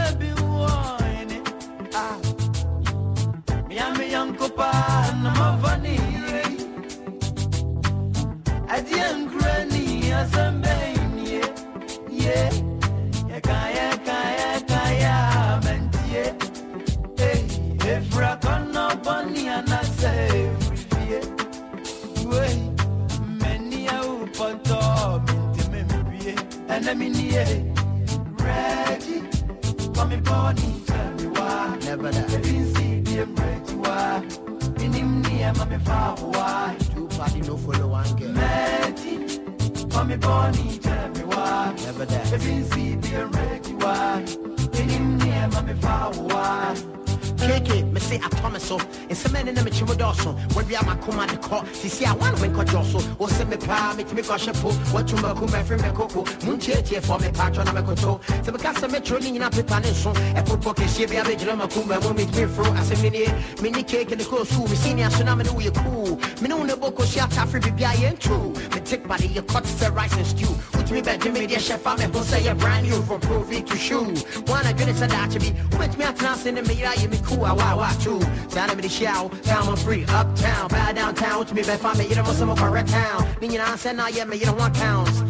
preparation A put pocket shit be a bit jam kuma mo me me fro as a mini mini cake in the cool so we senior so na me no you cool. Me no ne boko shit afri bibia yen true me take body you cut fair rice and stew. With me bed me the chef am go say you brand new from Pro profi to shoe. One I gonna say that to be with me at class in the me you me cool wow wow too sound me the shout time I'm free uptown. Bad downtown with me bed for me you know some of my red town. Me you know I said now me you don't want pounds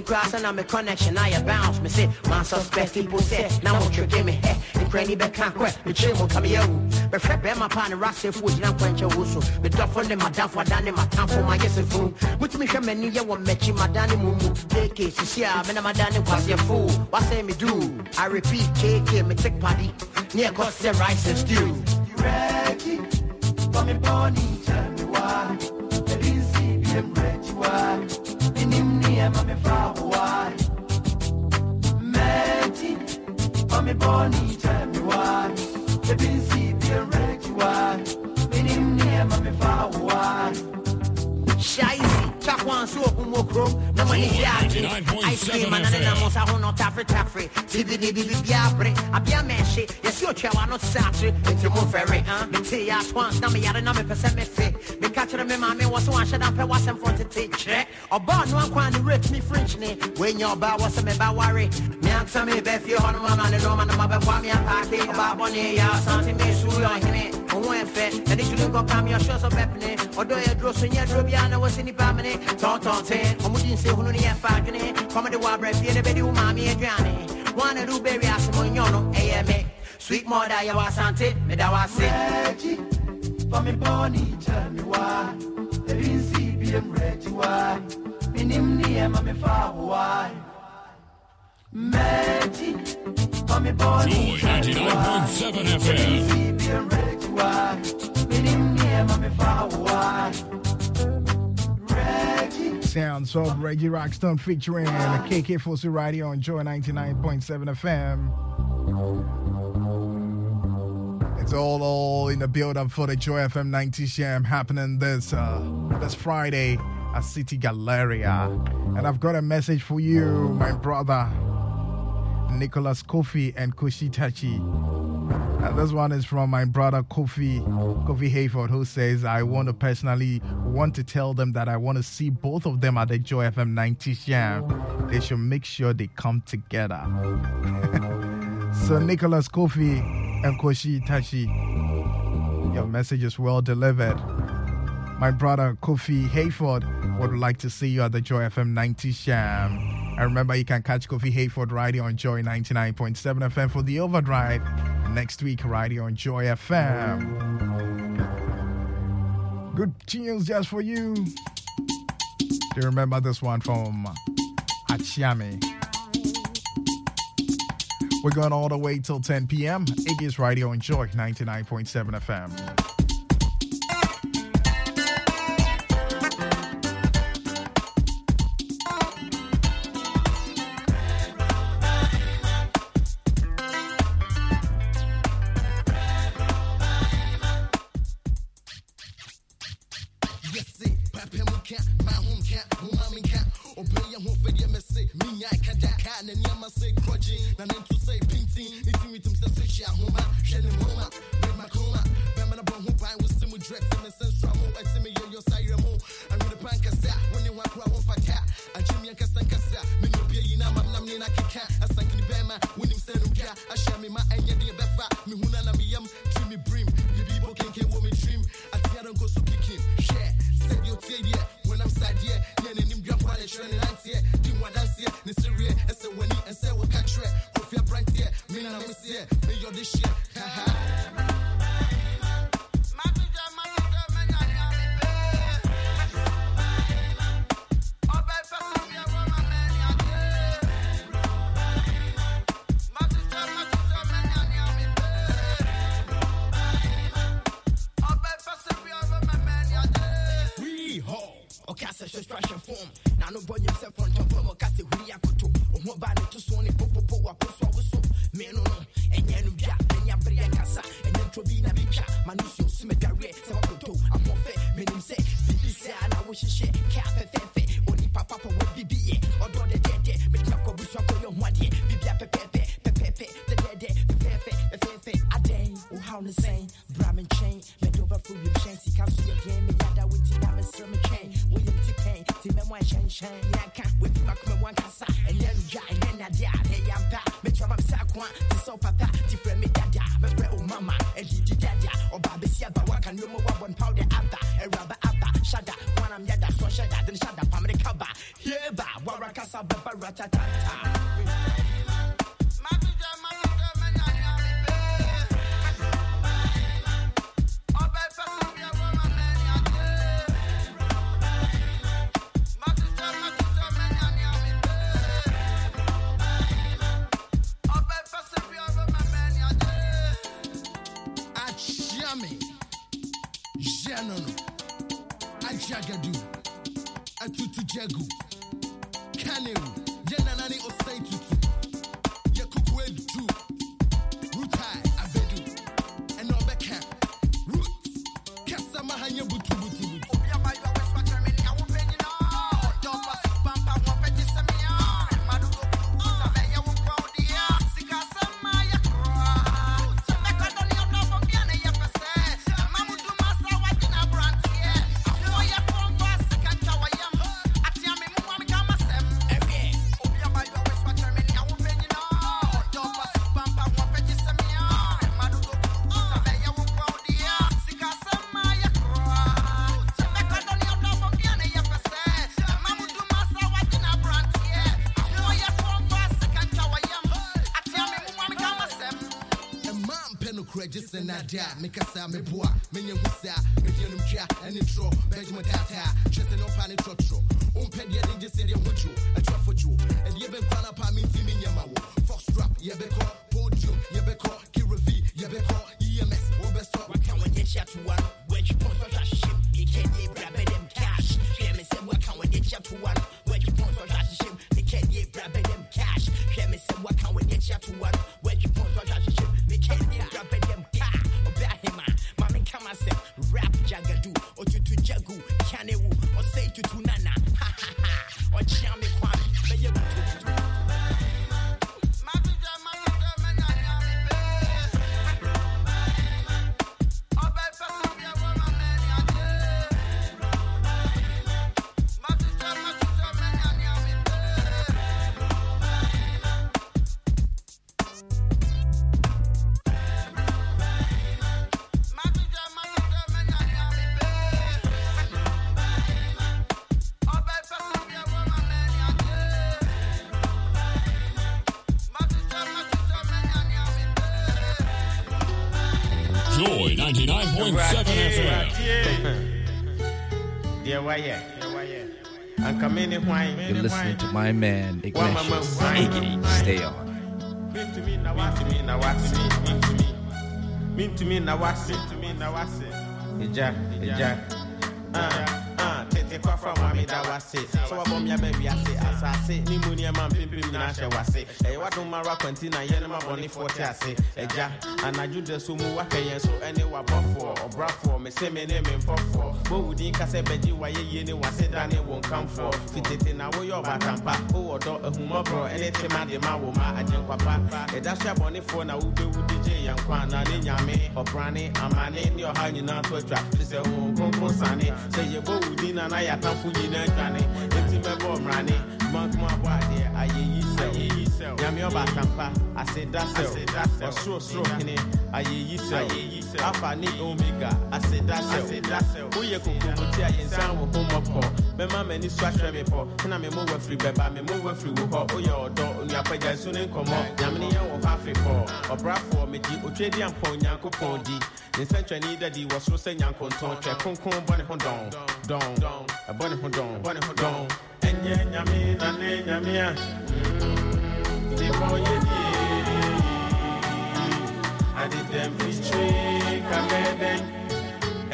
any cross and I'm a connection, I a bounce. Me say, man suspect, people say, now what you give me, hey. Ukraine be conquest, me chill mo kami yo. Me fret be my pan rasa food na kwenche wusu. Me duff on dofo I duff on dan I matan for my yes fool. Muti me hwe mani ye wo mechi madan ne mumu. Deke sisi a me na madan ne your fool. What say me do? I repeat, KK me take party. Near cause the rice and stew. You ready? Twans na me yare na me pese me me catch me ma me was one shada pe was front to take check oba no ankwan ni rich me french ne ba was me ba worry. Me ansa me be fi hono mama ne no ma na ma be kwa me apake oba boni ya santi me su yo hine ohun efe eni tulu go kam your shows of pepne odo ye dro so nye dro bia na wasi ni pa mene ten omudi nse hunu ni. Ye fa dwene komede wa bre fie ne bedi wo ma me aduane wana do berry asemo nyono eye eh, me. Sweet mother ya wasante me da wase Reggie, for me bonny, tell me why. The busy, be Reggie, why? In him near, mommy, far why? Maggie, for me bonny, Joy tell me why. 99.7 The FM. busy, be Reggie, why? In him near, mommy, far why? Reggie. Sounds of Reggie Rockstone featuring KK Fosu Radio on Joy 99.7 FM. It's all, all in the build up for the Joy FM 90s Jam happening this uh, this Friday at City Galleria. And I've got a message for you, my brother Nicholas Kofi and Kushi Tachi. And this one is from my brother Kofi Kofi Hayford, who says, I want to personally want to tell them that I want to see both of them at the Joy FM 90s Jam. They should make sure they come together. so Nicholas Kofi and Koshi Tachi, your message is well delivered. My brother Kofi Hayford would like to see you at the Joy FM 90s Jam. And remember, you can catch Kofi Hayford riding on Joy 99.7 FM for the overdrive next week, riding on Joy FM. Good tunes just for you. Do you remember this one from Achiame? We're going all the way till 10 p.m. Iggy's Radio on Joy 99.7 FM. Atutu Jagu, sɛ nada a mekasa meboa menyɛ hu my man Ignatius Iggy. Stay on. mentumi na wase mentumi na wase mentumi mentumi na wase mentumi na wase agya agya Ah, ah, tete kɔfa ma me da wase sɛ wabɔ me aba wiase asase ne mu nneɛma mpempem nyinaa hyɛ wase ɛyɛ wadom ma rakwanti na yɛ ne mabɔnefoɔ te ase agya anadwo da so mu wahwɛ yɛn so ɛne wabɔfoɔ ɔbrafoɔ mese me ne me mpɔfoɔ bowu din ka sɛ bɛgye wayɛ yie ne wase da ne wo nkamfoɔ fitete na woyɛ ɔbatampa wowɔ dɔ ahumɔborɔ ɛne tema de ma wo ma agyenkwapa ɛda so abɔnefoɔ na wobɛwu de gye yɛn nkwa na ne nyame ɔbrane amane ne ɔha nyinaa to atwa fi sɛ honhom kronkron sane sɛ yɛbɔ wo din na na yɛatamfo nyinaa dwane enti mɛbɔ mmrane mankoma abɔ adeɛ nyame ɔba asampa aseda sɛw ɔsorosoro hene ayɛyi sɛw alpha ne omega aseda sɛw woyɛ kokobote a yɛnsan wo ho mmɔpɔ bɛma m'ani so ahwɛ me pɔ na me mo wafiri bɛba me mo wafiri wo hɔ woyɛ ɔdɔ onuapagya so ne nkɔmmɔ nyame ne yɛn wɔ hɔ afepɔ ɔbrafoɔ megye otwa di ampɔ onyankopɔn di. Ne nsɛntwɛne dadi wɔ soro sɛ nyankontɔn twɛ kronkron bɔ ne ho dɔn dɔn ɛbɔ ne ho dɔn bɔ ne ho dɔn ɛnyɛ nyame na ne nyame a de bɔ yɛ die ade dɛm fitwe kamɛdɛn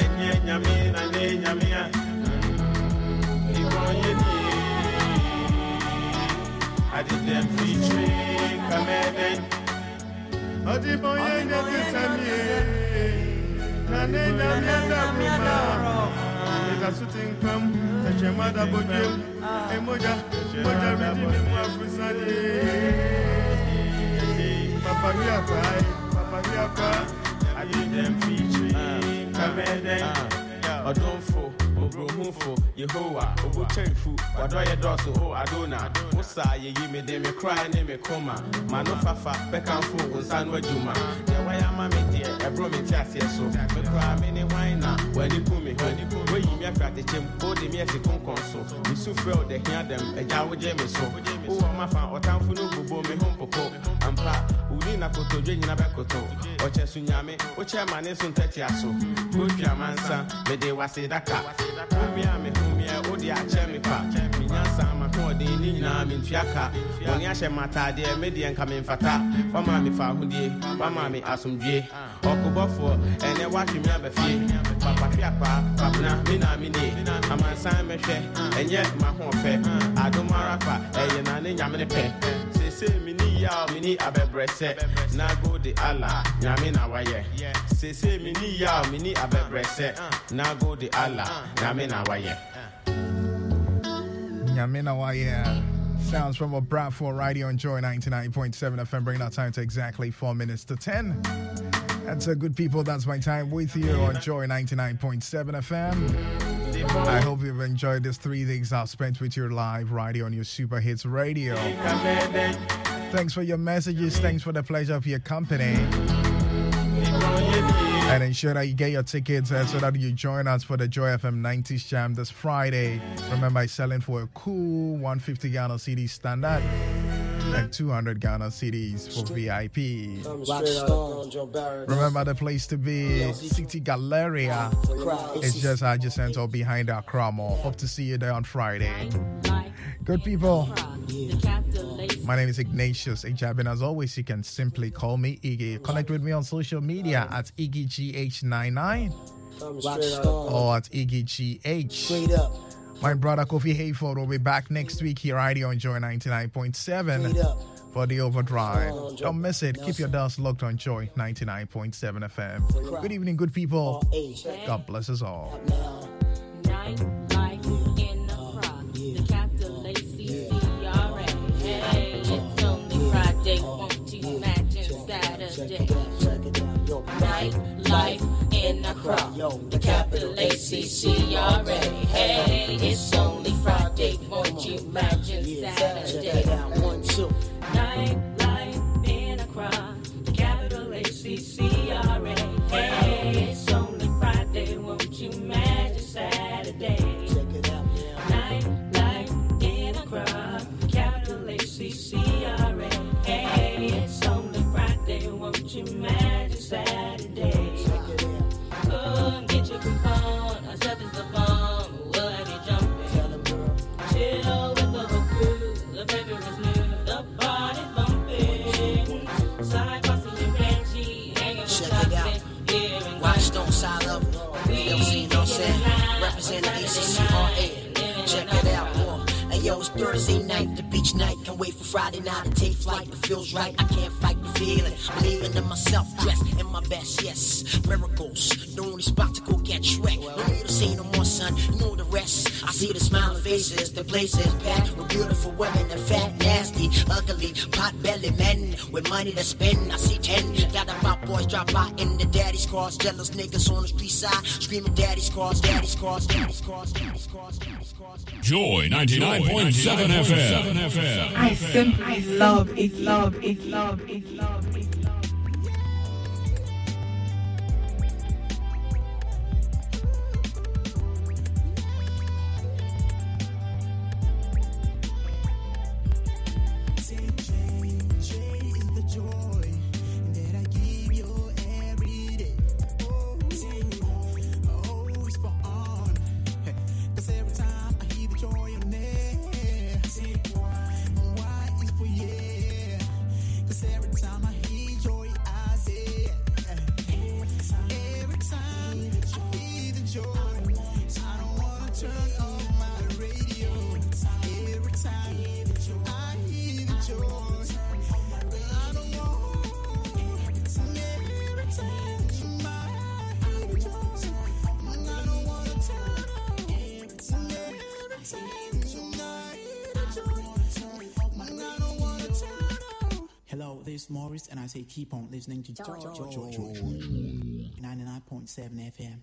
ɛnyɛ nyame na ne nyame a de bɔ yɛ die ade dɛm fitwe kamɛdɛn ɔde bɔnyɛ nyɛ te samie na ne nyame adabroma ɛda so te nkpam tɛhwɛma da bɔdwam ɛmogya mogya redi me mu aforosadeɛ papa wi apae papa wi apa ade dɛm fitwe kamɛdɛn ɔdomfo obrohufo yehowa obukyɛmfu wadɔyɛ dɔso o adona wo saa yɛyi me de me korae ne me koma. Ma no fafa bɛkamfo wo nsa no adwuma deɛ wayɛ ama me deɛ ɛborɔ me te aseɛ so me koraa me ne hwan na w'ani pu me ho woayi me afiri atekyɛm wode me asi konkɔn so mesu frɛ wo da hia dɛm agya wogye me so wowɔ mafa ɔtamfo no bobo me ho mpopo ampa woni na kotodwe nyina bɛkoto ɔkyɛ so nyame wokyɛ ma ne so ntɛtea so wotwa mansa mede wase daka. Womia me homia wode akyɛ me pa. Nyansa mahoɔden ne nyinaa mentua ka bɔne ahyɛ mataadeɛ medeɛ nka memfata wama me fa ahodie wama me asomdwie ɔkobɔfoɔ ɛnɛ woahwe me abɛfie papahwe apaa papena me na menie amansan mɛhwɛ ɛnyɛ mahoɔfɛ adom ara pa ɛyɛ na ne nyame ne pɛ sese mini yaw mini abɛbrɛsɛ na go de ala nyame na wayɛ sese mini yaw mini abɛbrɛsɛ uh, uh. na go de ala uh, nyame na wayɛ Nyamina Waya. Sounds from a Bradford Radio on Joy 99.7 FM, bringing our time to exactly 4 minutes to 10. That's a good people. That's my time with you on Joy 99.7 FM. I hope you've enjoyed these three days I've spent with you live radio on your Super Hits Radio. Thanks for your messages. Thanks for the pleasure of your company. And ensure that you get your tickets uh, so that you join us for the Joy FM 90s Jam this Friday. Remember, it's selling for a cool 150 Ghana CD standard and 200 Ghana cedis for VIP. Remember the place to be City Galleria. It's just I adjacent or behind Accra Mall. Hope to see you there on Friday. Good people. My name is Ignatius Ejab, and as always, you can simply call me Iggy. Connect with me on social media at IggyGH99 or at IggyGH. My brother Kofi Hayford will be back next week here right here on Joy 99.7 for the overdrive. Don't miss it. Keep your dials locked on Joy 99.7 FM. Good evening, good people. God bless us all. Friday, won't you imagine Saturday? Night life in the crowd, the capital A C C R A. Hey, it's only Friday, won't you imagine Saturday? One, two. Night life in the crowd, the capital A C C R A. Hey, side know what I'm saying? Representing ACCRA. Check it out, boy. Hey, yo, it's Thursday night, the beach night. Can't wait for Friday night to take flight. It feels right. I can't fight the feeling. Believing in myself, dressed in my best, yes. Miracles. The only spot to go get Shrek. No need to say no more, son. You know the rest. I see the smiling faces, the places packed with beautiful women and fat, nasty, ugly, pot belly men with money to spend. I see ten. Got about boys drop out in the daddy's cars. Jealous niggas on the street side screaming daddy's cars, daddy's cars, daddy's cars, daddy's cars, daddy's cars. Joy 99.7 FM. I simply love it, love it, love it, love it. I say keep on listening to Joy 99.7 FM.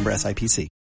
member SIPC.